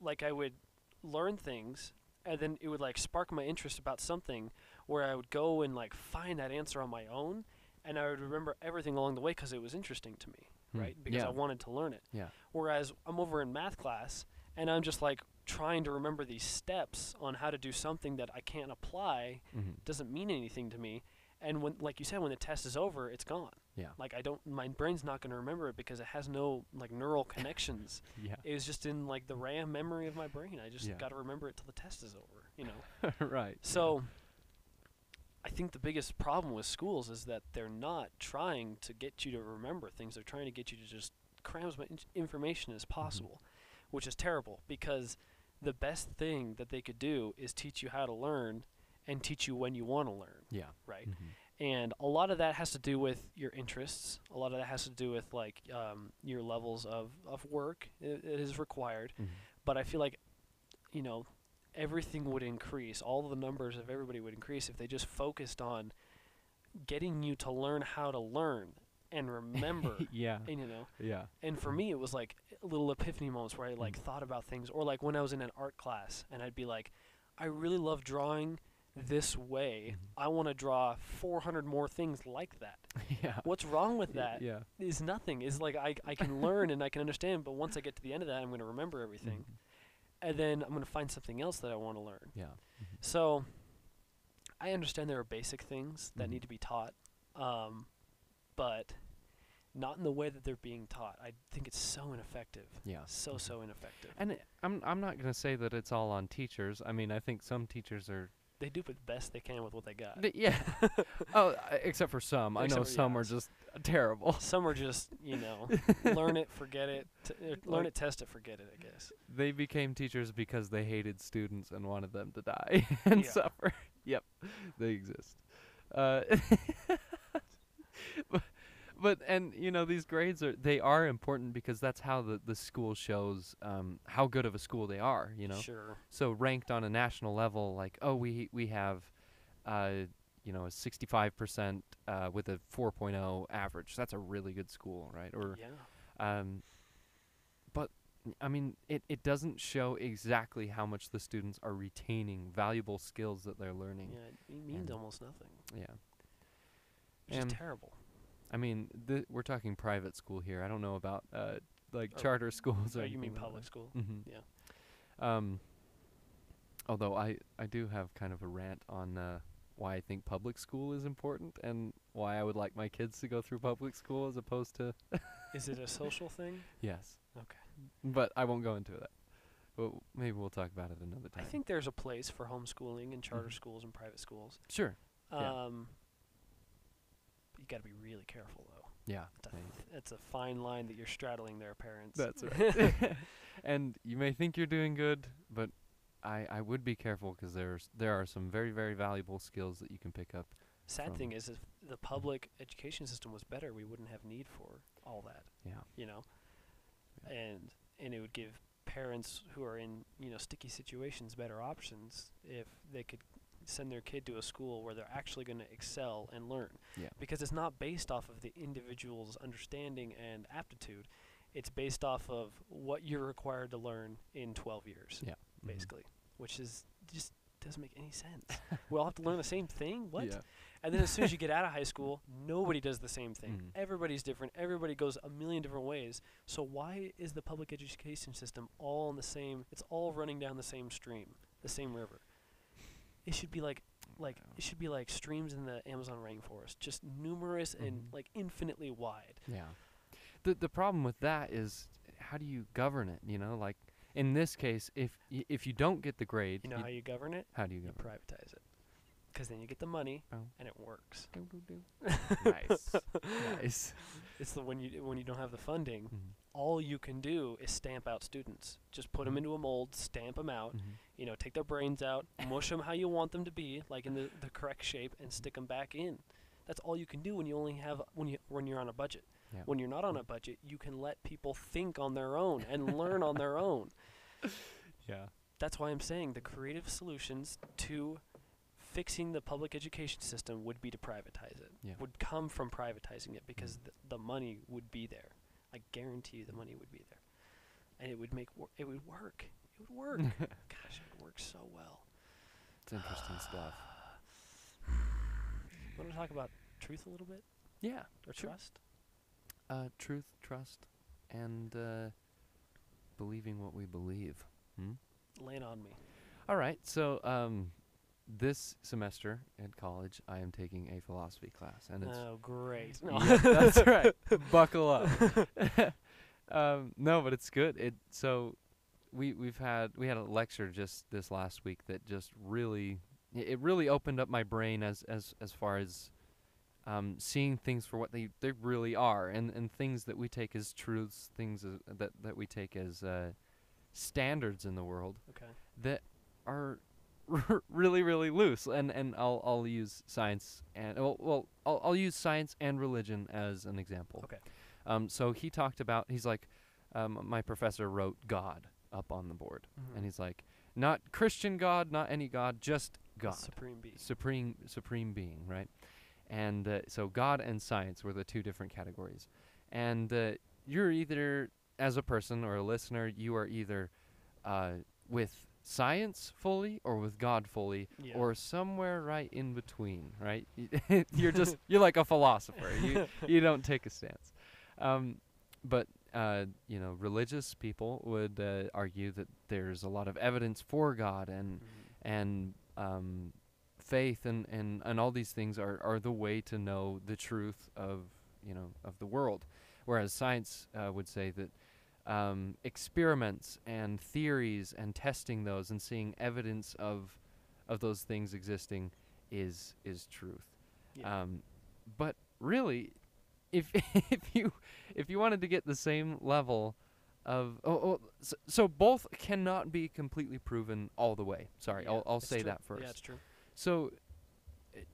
like I would learn things and then it would like spark my interest about something where I would go and like find that answer on my own and I would remember everything along the way because it was interesting to me, Hmm. right? Because Yeah. I wanted to learn it. Yeah. Whereas I'm over in math class and I'm just like trying to remember these steps on how to do something that I can't apply mhm. doesn't mean anything to me. And when, like you said, when the test is over, it's gone. Yeah. Like I don't, my brain's not going to remember it because it has no like neural connections. Yeah. it was just in like the RAM memory of my brain. I just Yeah. got to remember it till the test is over. You know. right. So I think the biggest problem with schools is that they're not trying to get you to remember things. They're trying to get you to just cram as much in- information as possible, which is terrible because the best thing that they could do is teach you how to learn and teach you when you want to learn, Yeah. right? Mhm. And a lot of that has to do with your interests. A lot of that has to do with like um, your levels of, of work it is required Mhm. but I feel like, you know, everything would increase. All the numbers of everybody would increase if they just focused on getting you to learn how to learn and remember. yeah. and, you know, Yeah. and for me, it was like little epiphany moments where I like Mm. thought about things, or like when I was in an art class and I'd be like, I really love drawing this way. Mhm. I want to draw 400 more things like that. yeah. What's wrong with that? Yeah. Is nothing. Is like I I can learn and I can understand, but once I get to the end of that, I'm going to remember everything Mhm. and then I'm going to find something else that I want to learn. Yeah. So I understand there are basic things that Mhm. need to be taught, um, but not in the way that they're being taught. I think it's so ineffective. Yeah. So, Mhm. so ineffective. And it, I'm I'm not gonna say that it's all on teachers. I mean, I think some teachers are. They do the best they can with what they got. th- yeah. oh, uh, except for some. I know for- some are just terrible. Some are just, you know, learn it, forget it, t- uh, learn Like- it, test it, forget it, I guess. They became teachers because they hated students and wanted them to die and Yeah. suffer. Yep, they exist. Uh, but, but and you know these grades are they are important because that's how the the school shows um, how good of a school they are. You know, Sure. so ranked on a national level, like oh we we have, uh, you know, a 65% uh, with a 4.0 average. That's a really good school, right? Or Yeah. um, but I mean, it, it doesn't show exactly how much the students are retaining valuable skills that they're learning. Yeah, it means and- almost nothing. Yeah. Which Um, is terrible. I mean, th- we're talking private school here. I don't know about uh, like Oh, charter schools. Oh, or you mean like public that. school? Mhm. Yeah. Um. Although I I do have kind of a rant on uh, why I think public school is important and why I would like my kids to go through public school as opposed to Is it a social thing? yes. Okay. But I won't go into that. Well, maybe we'll talk about it another time. I think there's a place for homeschooling and charter Mhm. schools and private schools. sure. Yeah. Um, you got to be really careful though. Yeah. It's a, I- it's a fine line that you're straddling there, parents. That's right. and you may think you're doing good, but I I would be careful 'cause there's there are some very very valuable skills that you can pick up. Sad thing is, if the public education system was better, we wouldn't have need for all that. Yeah. You know, Yeah. and and it would give parents who are in you know sticky situations better options if they could send their kid to a school where they're actually going to excel and learn. Yeah. Because it's not based off of the individual's understanding and aptitude. It's based off of what you're required to learn in 12 years, Yeah. Mhm. basically, which is just doesn't make any sense. we all have to learn the same thing? What? Yeah. And then as soon as you get out of high school, nobody does the same thing. Mhm. Everybody's different. Everybody goes a million different ways. So why is the public education system all in the same? It's all running down the same stream, the same river. It should be like, like it should be like streams in the Amazon rainforest, just numerous and Mhm. like infinitely wide. Yeah. the the problem with that is how do you govern it? You know, like in this case, if y- if you don't get the grade, You know you- how you govern it? how do you You privatize it. Because then you get the money Oh. and it works. nice, nice. It's the when you when you don't have the funding, Mhm, all you can do is stamp out students. Just put them Mhm. into a mold, stamp them out. mhm. You know, take their brains out, mush them how you want them to be, like in the, the correct shape, and stick them back in. That's all you can do when you only have when you when you're on a budget. Yeah. When you're not on a budget, you can let people think on their own and learn on their own. Yeah. That's why I'm saying the creative solutions to fixing the public education system would be to privatize it. Yeah. Would come from privatizing it because Mhm. th- the money would be there. I guarantee you the money would be there. And it would make wor- it would work. It would work. Gosh, it would work so well. It's interesting stuff. Want to talk about truth a little bit Yeah. or Sure. trust? Uh, truth, trust, and uh, believing what we believe. Hmm? Lay it on me. All right. So, um, this semester at college, I am taking a philosophy class, and it's Oh, great. No. Yep, that's right. Buckle up. um, no, but it's good. It so we we've had we had a lecture just this last week that just really it really opened up my brain as as as far as um, seeing things for what they they really are, and and things that we take as truths, things as, that that we take as uh, standards in the world okay. that are really really loose and and I'll I'll use science and well, well I'll I'll use science and religion as an example. Okay. Um so he talked about he's like um my professor wrote God up on the board Mhm. and he's like not Christian God, not any God, just God. Supreme being. Supreme supreme being, right? And uh, so God and science were the two different categories. And uh, you're either as a person or a listener, you are either uh, with science fully or with God fully Yeah. or somewhere right in between, right? You're just you're like a philosopher. You you don't take a stance. Um, but uh, you know, religious people would uh, argue that there's a lot of evidence for God and Mhm. and um, faith and, and, and all these things are, are the way to know the truth of you know of the world, whereas science uh, would say that um, experiments and theories and testing those and seeing evidence of of those things existing is is truth. Yeah. Um, but really, if if you if you wanted to get the same level of oh, oh so, so both cannot be completely proven all the way. Sorry, Yeah, I'll I'll say true. that first. Yeah, it's true. So,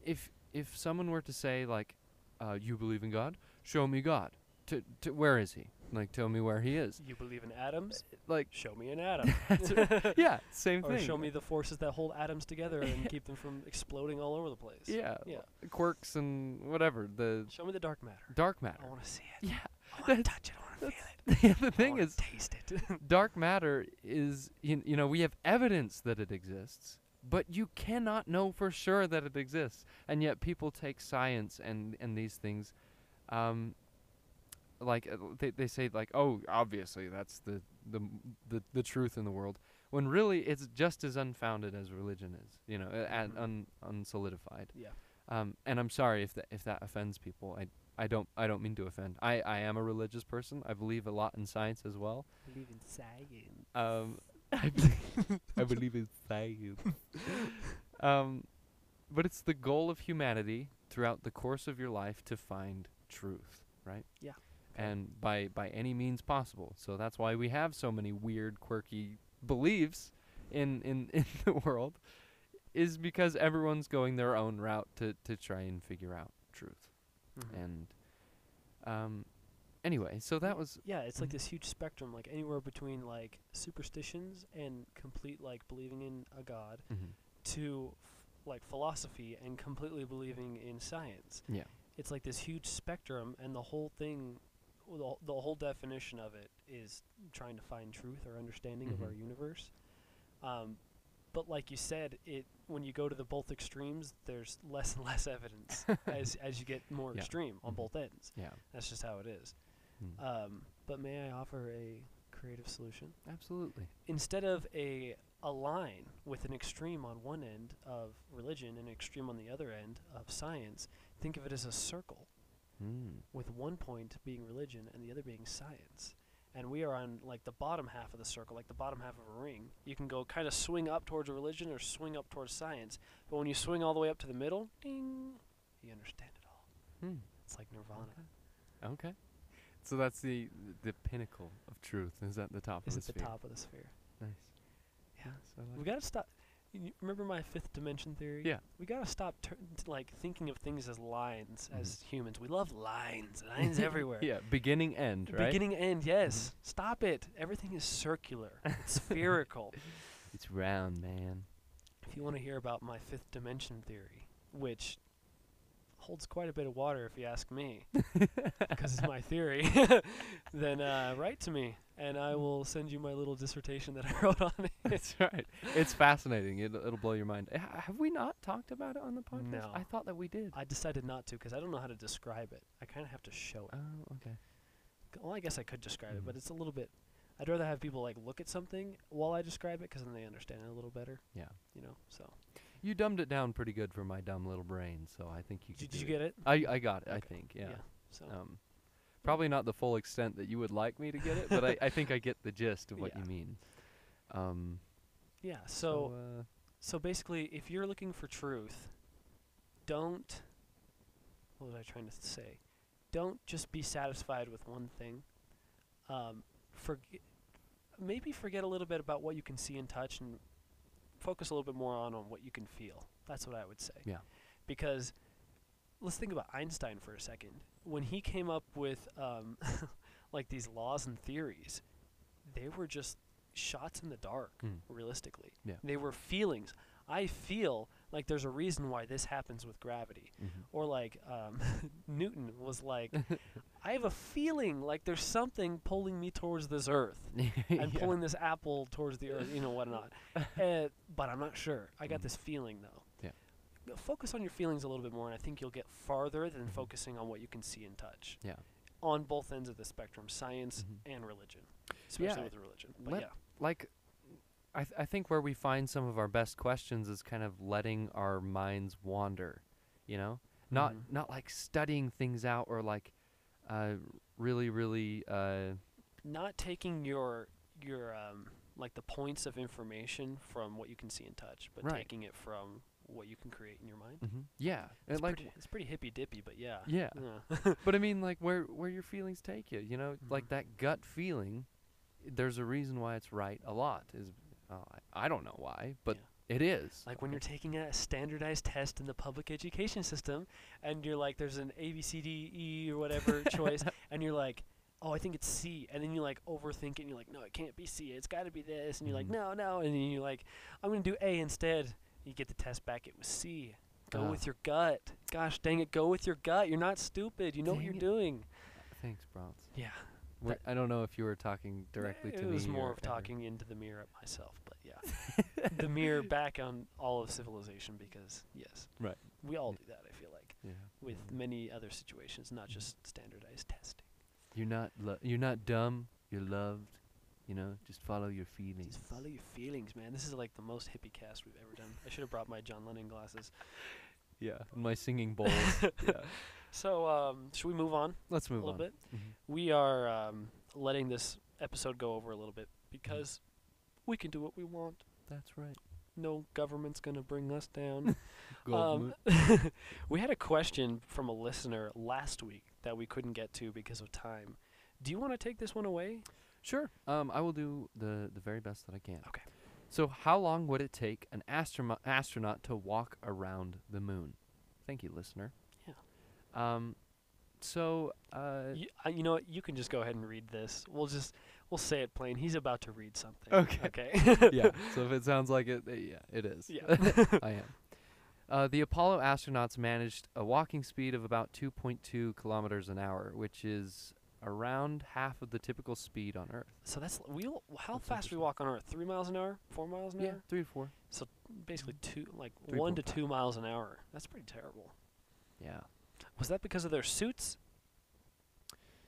if if someone were to say like, uh, "You believe in God? Show me God." To, to where is he? Like, tell me where he is. You believe in atoms? Like, Show me an atom. yeah, same or thing. show me the forces that hold atoms together and keep them from exploding all over the place. yeah, Yeah. quarks and whatever the Show me the dark matter. dark matter. I want to see it. Yeah, I want to touch it. I want to feel it. the thing is, taste it. dark matter is you, you know we have evidence that it exists but you cannot know for sure that it exists and yet people take science and and these things um like uh, they they say like oh obviously that's the the the, the truth in the world when really it's just as unfounded as religion is you know uh, and un, unsolidified yeah. um and i'm sorry if that if that offends people i I don't I don't mean to offend. I, I am a religious person. I believe a lot in science as well. Believe in science. Um, I believe, I believe in science. um, but it's the goal of humanity throughout the course of your life to find truth, right? Yeah. And by by any means possible. So that's why we have so many weird, quirky beliefs in in in the world, is because everyone's going their own route to to try and figure out truth. Mhm. And um, anyway, so that was Yeah, it's like Mhm. this huge spectrum, like anywhere between like superstitions and complete like believing in a god mhm, to f- like philosophy and completely believing in science. yeah. It's like this huge spectrum, and the whole thing, the, the whole definition of it is trying to find truth or understanding of our Mhm. universe. Um, but like you said, it when you go to the both extremes, there's less and less evidence as as you get more Yeah. extreme on Mhm. both ends. Yeah. That's just how it is. Mm. Um, but may I offer a creative solution? Absolutely. Instead of a a line with an extreme on one end of religion and an extreme on the other end of science, think of it as a circle. Mm. with one point being religion and the other being science. And we are on like the bottom half of the circle, like the bottom half of a ring. You can go kind of swing up towards religion or swing up towards science. But when you swing all the way up to the middle, ding, you understand it all. Hmm. It's like nirvana. Okay. So that's the the pinnacle of truth. Is at the top Is of at the the top of the sphere. Nice. Yeah. So I We gotta stop. You remember my fifth dimension theory? Yeah. We gotta stop tur- t- like thinking of things as lines Mhm. as humans. We love lines, lines everywhere. yeah. Beginning end. Right. Beginning end, yes. Stop it. Everything is circular. It's spherical. It's round, man. If you want to hear about my fifth dimension theory, which holds quite a bit of water if you ask me, because it's my theory, then uh, write to me and I will send you my little dissertation that I wrote on it. That's right. It's fascinating. It'll, it'll blow your mind. Ha- have we not talked about it on the podcast? No. I thought that we did. I decided not to because I don't know how to describe it. I kind of have to show it. Oh, okay. Well, I guess I could describe it, but Mhm. it's a little bit. I'd rather have people like look at something while I describe it because then they understand it a little better. Yeah. You know. So You dumbed it down pretty good for my dumb little brain, so I think you did, could did you get it? I I got it. I Okay. think. Yeah. So Um, probably not the full extent that you would like me to get it, but I, I think I get the gist of what Yeah. you mean. Um, yeah. so, So uh, so basically, if you're looking for truth, don't. What was I trying to say? Don't just be satisfied with one thing. Um, forget. Maybe forget a little bit about what you can see and touch, and focus a little bit more on on what you can feel. That's what I would say. Yeah. Because let's think about Einstein for a second. When he came up with um, like these laws and theories, they were just shots in the dark, Mm. realistically. Yeah. They were feelings. I feel like there's a reason why this happens with gravity. mhm. Or like um, Newton was like, I have a feeling like there's something pulling me towards this earth and Yeah. pulling this apple towards the earth, you know, whatnot. uh, but I'm not sure. I got Mhm. this feeling though. Yeah. Focus on your feelings a little bit more, and I think you'll get farther than Mhm. focusing on what you can see and touch. Yeah. On both ends of the spectrum, science Mhm. and religion, especially Yeah, with religion. But let- yeah, like I th- I think where we find some of our best questions is kind of letting our minds wander, you know? Not Mhm. not like studying things out or like uh really really uh not taking your your um like the points of information from what you can see and touch, but Right. taking it from what you can create in your mind. mhm. yeah. It's And like pretty, it's pretty hippy dippy, but yeah. yeah. Yeah. But I mean like where where your feelings take you, you know? Like Mhm. that gut feeling there's a reason why it's right a lot is uh, I, I don't know why, but Yeah. It is. Like when you're taking a standardized test in the public education system, and you're like, there's an A, B, C, D, E, or whatever choice, and you're like, oh, I think it's C, and then you like overthink it, and you're like, no, it can't be C, it's got to be this, and you're like, Mhm. no, no, and then you're like, I'm gonna do A instead. You get the test back, it was C. Go Ah. with your gut. Gosh dang it, go with your gut. You're not stupid. You know what you're it. doing. Thanks, Bronze. Yeah. I don't know if you were talking directly to me. It was more or of talking into the mirror at myself, yeah. the mirror back on all of civilization because yes, Right. we all do that. I feel like Yeah. with Mhm. many other situations, not just standardized testing. You're not lo- you're not dumb. You're loved. You know, just follow your feelings. Just follow your feelings, man. This is like the most hippie cast we've ever done. I should have brought my John Lennon glasses. Yeah, my singing bowls. yeah. So, um, should we move on Let's move on a little on. bit? Mhm. We are um, letting this episode go over a little bit because we can do what we want. That's right. No government's gonna bring us down. Um, we had a question from a listener last week that we couldn't get to because of time. Do you want to take this one away? sure. Um, I will do the the very best that I can. Okay. So, how long would it take an astronaut astronaut to walk around the moon? Thank you, listener. Yeah. Um, so uh, You, uh, you know what? You can just go ahead and read this. We'll just we'll say it plain. He's about to read something. Okay. Okay. yeah. So if it sounds like it, uh, yeah, it is. Yeah. I am. Uh, the Apollo astronauts managed a walking speed of about 2.2 kilometers an hour, which is around half of the typical speed on Earth. so that's we. will How That's fast we walk on Earth? Three miles an hour? Four miles an hour? three to four. So Basically two, like Three one to five. two miles an hour. That's pretty terrible. Yeah, Was that because of their suits?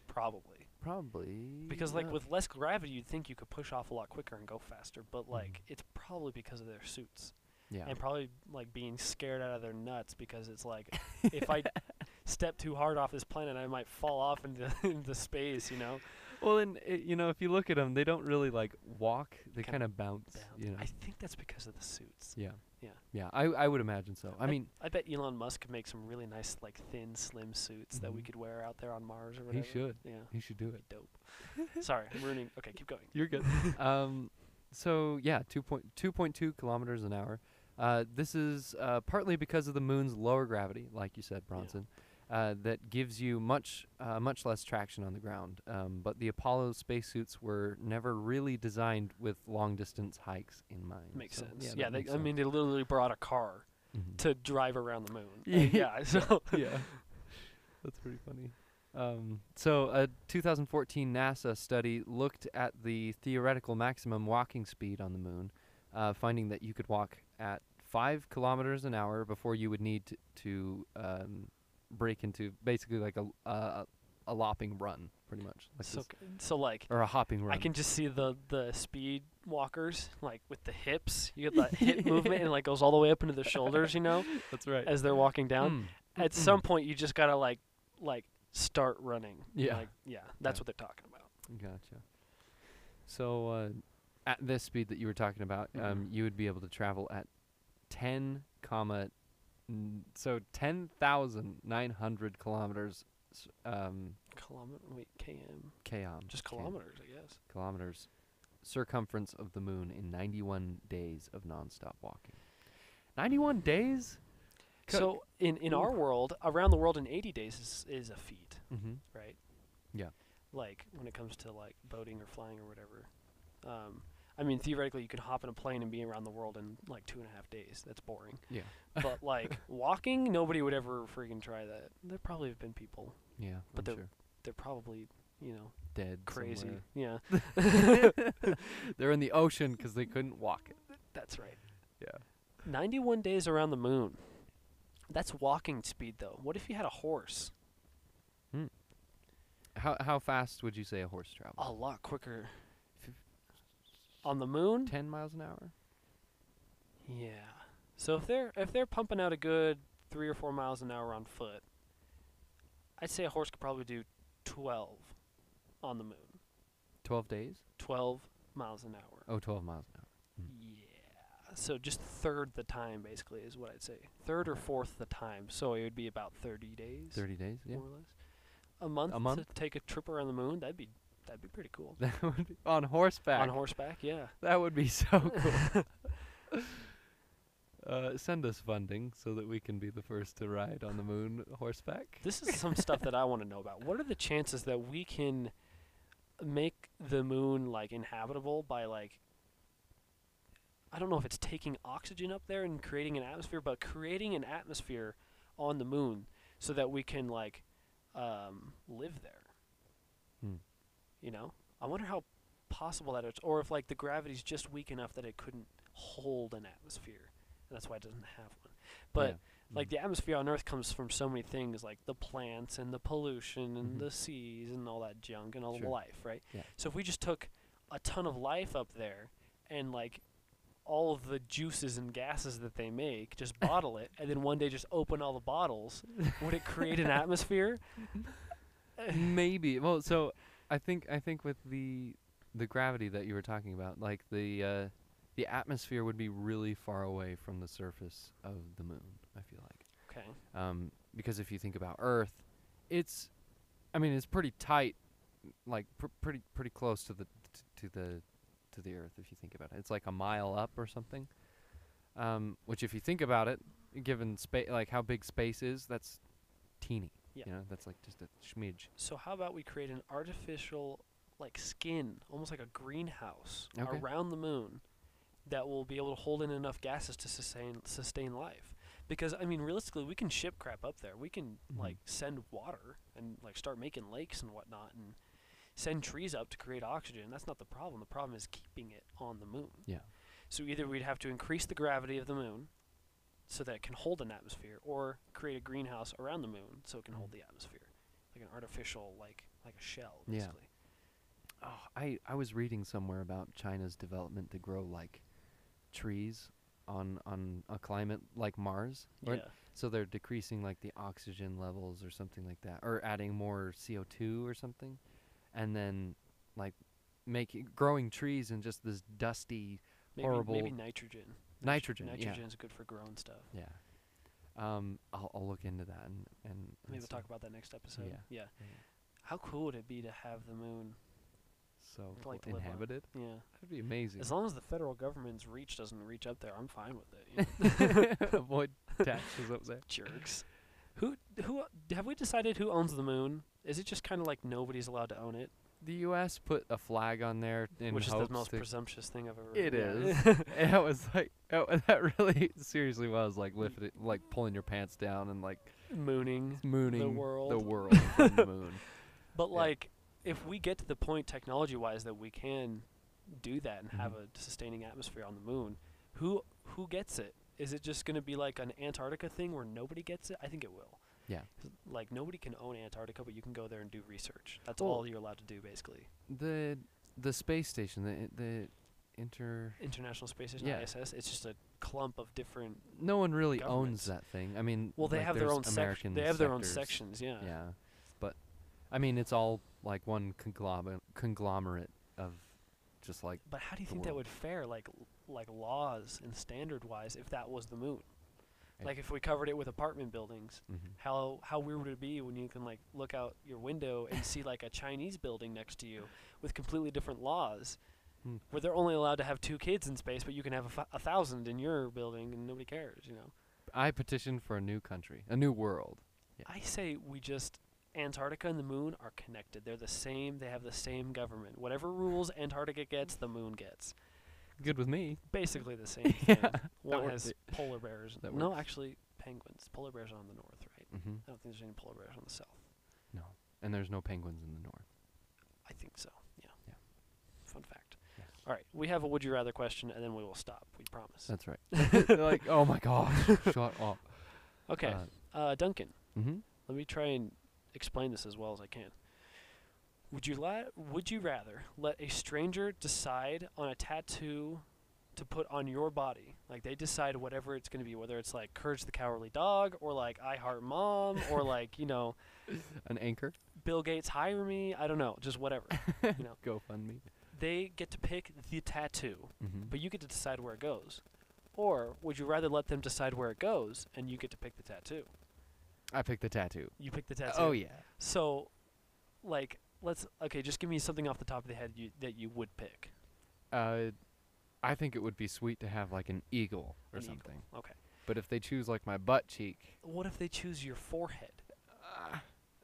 Probably. Probably. Because like yeah. with less gravity, you'd think you could push off a lot quicker and go faster. But Mhm. like it's probably because of their suits. yeah, and probably like being scared out of their nuts because it's like if I step too hard off this planet, I might fall off into into space. You know. Well, and it, you know, if you look at them, they don't really like walk. They Kinda kind of bounce. Bounce. You know. I think that's because of the suits. yeah. Yeah. Yeah. I I would imagine so. I mean, I bet Elon Musk could make some really nice, like thin, slim suits that we Mhm. could wear out there on Mars or whatever. he should. Yeah. He should do it. Dope. Sorry, I'm ruining. Okay, keep going. You're good. um, so yeah, two point two point two kilometers an hour. Uh, this is uh, partly because of the moon's lower gravity, like you said, Bronson, uh, that gives you much uh, much less traction on the ground. Um, but the Apollo spacesuits were never really designed with long distance hikes in mind. Makes So, sense. Yeah, Yeah, they, makes I mean, they literally brought a car sense. Mhm. to drive around the moon. Yeah. So yeah, that's pretty funny. Um, so, a 2014 NASA study looked at the theoretical maximum walking speed on the moon, uh, finding that you could walk at five kilometers an hour before you would need to, to um, break into basically like a a, a lopping run, pretty much, like so so like or a hopping run. I can just see the the speed walkers like with the hips. You get that hip movement and it, like goes all the way up into the shoulders. You know, That's right. as they're walking down. Mm. At some point, you just gotta like like start running. Yeah. Like yeah, that's Yeah. what they're talking about. Gotcha. So uh, at this speed that you were talking about, um, Mhm. you would be able to travel at 10 comma, so 10,900 kilometers um, Kilometer. Wait, km. km. Just kilometers, I guess. Kilometers circumference of the moon in 91 days of nonstop walking. 91 days? Co- So in in Ooh. our world, around the world in 80 days is is a feat, Mm-hmm. right? Yeah. Like when it comes to like boating or flying or whatever. Um, I mean, theoretically, you could hop in a plane and be around the world in like two and a half days. That's boring. Yeah. But like walking, nobody would ever freaking try that. There probably have been people. Yeah, But I'm they're sure. They're probably, you know, Dead crazy. somewhere. Yeah, They're in the ocean because they couldn't walk it. that's right. Yeah. 91 days around the moon. That's walking speed, though. What if you had a horse? Hmm. How how fast would you say a horse travels? A lot quicker. On the moon? 10 miles an hour? Yeah. So if they're if they're pumping out a good three or four miles an hour on foot, I'd say a horse could probably do 12 on the moon. 12 days? 12 miles an hour. Oh, 12 miles an hour. Hmm. Yeah. So just third the time, basically, is what I'd say. Third or fourth the time. So it would be about 30 days. 30 days, yeah. more or less. A month, A month? to take a trip around the moon. That'd be that'd be pretty cool. That would be on horseback. On horseback, yeah. that would be so cool. uh, send us funding so that we can be the first to ride on the moon horseback. This is some stuff that I want to know about. What are the chances that we can make the moon like inhabitable by like I don't know if it's taking oxygen up there and creating an atmosphere, but creating an atmosphere on the moon so that we can like um, live there. Hmm. You know, I wonder how possible that is, or if like the gravity's just weak enough that it couldn't hold an atmosphere, and that's why it doesn't have one. But Yeah. like Mm. the atmosphere on Earth comes from so many things, like the plants and the pollution and Mhm. the seas and all that junk and all the life, right? Yeah. So if we just took a ton of life up there and like all of the juices and gases that they make, just bottle it, and then one day just open all the bottles, would it create an atmosphere? Maybe. Well, so I think I think with the the gravity that you were talking about, like the uh, the atmosphere would be really far away from the surface of the moon. I feel like. Okay. um, because if you think about Earth, it's, I mean, it's pretty tight, like pr- pretty pretty close to the t- to the to the Earth. If you think about it, it's like a mile up or something. Um, which, if you think about it, given space, like how big space is, that's teeny. Yeah. You know, that's like just a schmidge. So how about we create an artificial like skin, almost like a greenhouse Okay. around the moon that will be able to hold in enough gases to sustain sustain life. Because I mean realistically we can ship crap up there. We can Mhm. like send water and like start making lakes and whatnot and send trees up to create oxygen. That's not the problem. The problem is keeping it on the moon. Yeah. So either we'd have to increase the gravity of the moon so that it can hold an atmosphere or create a greenhouse around the moon so it can hold Mm. the atmosphere. Like an artificial like like a shell basically. Yeah. Oh, I I was reading somewhere about China's development to grow like trees on on a climate like Mars. Yeah. So they're decreasing like the oxygen levels or something like that, or adding more CO2 or something, and then like making growing trees in just this dusty Maybe, horrible maybe nitrogen. Nitrogen. yeah. Nitrogen's good for growing stuff. Yeah. Um, I'll I'll look into that and and, and Maybe we'll talk about that next episode. Yeah. Yeah. Yeah. How cool would it be to have the moon? So like cool. to live on inhabited. Yeah. That'd be amazing. As long as the federal government's reach doesn't reach up there, I'm fine with it. you know? Avoid taxes up there. Jerks. Who who have we decided who owns the moon? Is it just kind of like nobody's allowed to own it? The U.S. put a flag on there in which is the most presumptuous thing I've ever. It yeah. and it was like oh, that really seriously was like lifting like pulling your pants down and like mooning. mooning the world. the world from the moon. But Yeah. like, if we get to the point technology-wise that we can do that and have Mhm. a sustaining atmosphere on the moon, who who gets it? Is it just going to be like an Antarctica thing where nobody gets it? I think it will. Yeah. Like nobody can own Antarctica, but you can go there and do research. That's Well- all you're allowed to do, basically. The the space station, the the inter. International Space Station Yeah. ISS. It's just a clump of different. No one really owns that thing. I mean, Well, they like, have their own. American They have their own sections. Yeah. Yeah, but I mean, it's all like one conglomerate conglomerate of just like But how do you think that would fare, like like laws and standard wise, if that was the moon? Like if we covered it with apartment buildings, mhm. how how weird would it be when you can like look out your window and see like a Chinese building next to you with completely different laws, Hmm. where they're only allowed to have two kids in space, but you can have a, f- a thousand in your building and nobody cares, you know? I petition for a new country, a new world. Yeah. I say we just Antarctica and the moon are connected. They're the same. They have the same government. Whatever rules Antarctica gets, the moon gets. Good with me. Basically the same Yeah, thing. One has polar bears. That no, works. actually penguins. Polar bears are on the north, right? hmm I don't think there's any polar bears on the south. No, and there's no penguins in the north. I think so. Yeah. Yeah. Fun fact. Yes. All right, we have a would you rather question, and then we will stop. We promise. That's right. They're like, oh my gosh, shut up. Okay, uh, Duncan. mm-hmm. Let me try and explain this as well as I can. Would you la- Would you rather let a stranger decide on a tattoo to put on your body? Like they decide whatever it's going to be, whether it's like Courage the Cowardly Dog or like I Heart Mom or like you know An anchor. Bill Gates hire me. I don't know, just whatever. you know, GoFundMe. they get to pick the tattoo, Mm-hmm. but you get to decide where it goes. Or would you rather let them decide where it goes and you get to pick the tattoo? I picked the tattoo. You pick the tattoo. Oh yeah. So, like, let's okay. Just give me something off the top of the head you, that you would pick. Uh, I think it would be sweet to have like an eagle or An eagle. something. Okay. But if they choose like my butt cheek, What if they choose your forehead?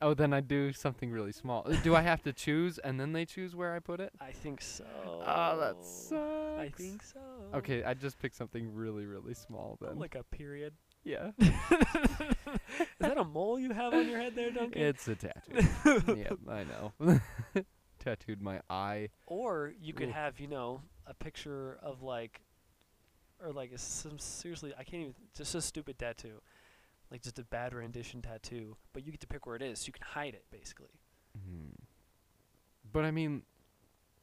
oh, then I do something really small. Uh, do I have to choose and then they choose where I put it? I think so. Oh, that sucks. I think so. Okay, I just pick something really, really small then. Like a period. Yeah. Is that a mole you have on your head there, Duncan? it's a tattoo. yep, I know. Tattooed my eye. Or you could Oof. have, you know, a picture of like, or like some seriously, I can't even, just a stupid tattoo, like just a bad rendition tattoo. But you get to pick where it is, so you can hide it basically. Mhm. But I mean,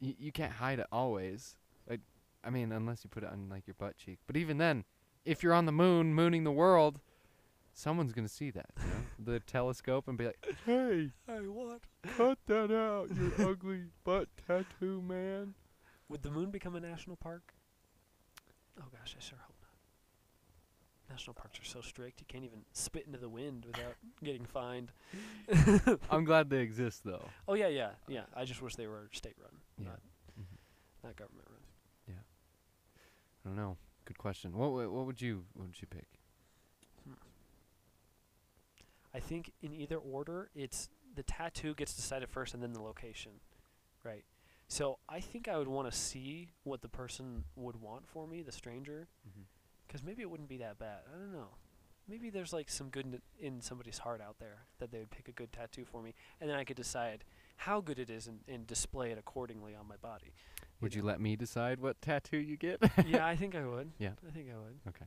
y- you can't hide it always. Like, I mean, unless you put it on like your butt cheek. But even then, if you're on the moon, mooning the world, someone's gonna see that. You know? the telescope and be like, "Hey, Hey, what? cut that out, you ugly butt tattoo man." Would the moon become a national park? Oh gosh, I sure hope not. National parks are so strict; you can't even spit into the wind without getting fined. I'm glad they exist though. Oh yeah, yeah, yeah. I just wish they were state run, Yeah. not Mhm. not government run. Yeah. I don't know. Good question. What what, what would you what would you pick? I think in either order, it's the tattoo gets decided first, and then the location, right? So I think I would want to see what the person would want for me, the stranger, Mm-hmm. because maybe it wouldn't be that bad. I don't know. Maybe there's like some good in, in somebody's heart out there that they would pick a good tattoo for me, and then I could decide how good it is and, and display it accordingly on my body. Would you let me decide what tattoo you get? yeah, I think I would. Yeah. I think I would. Okay,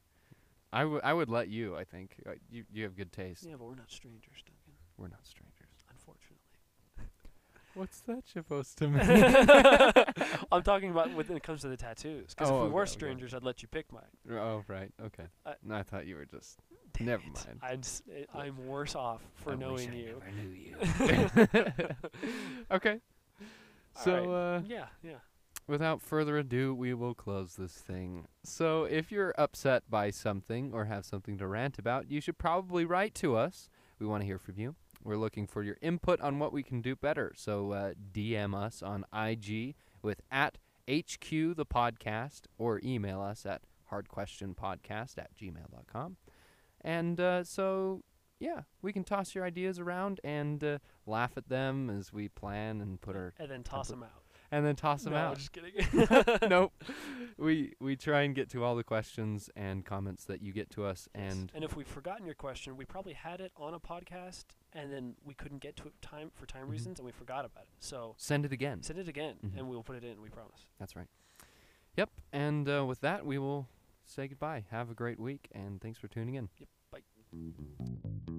I would I would let you. I think uh, you you have good taste. Yeah, but we're not strangers, Duncan. We're not strangers. Unfortunately. What's that supposed to mean? I'm talking about when it comes to the tattoos. Because Oh, if we okay, were okay. strangers, I'd let you pick mine. oh, right. Okay. I- no, I thought you were just. Never it. mind. I'd s- eh, I'm worse off for I knowing I you. never knew you. okay. So, uh, yeah, yeah. Without further ado, we will close this thing. So, if you're upset by something or have something to rant about, you should probably write to us. We want to hear from you. We're looking for your input on what we can do better. So, uh, DM us on IG with at HQ the podcast or email us at hardquestionpodcast at gmail.com. And uh, so, yeah, we can toss your ideas around and uh, laugh at them as we plan and put our And then toss them out. And then toss them no, out. just kidding. nope. We we try and get to all the questions and comments that you get to us, Yes. and and if we've forgotten your question, we probably had it on a podcast, and then we couldn't get to it time for time Mhm. reasons, and we forgot about it. So send it again. send it again, Mhm. and we'll put it in. We promise. That's right. Yep. And uh, with that, we will say goodbye. Have a great week, and thanks for tuning in. Yep. Bye.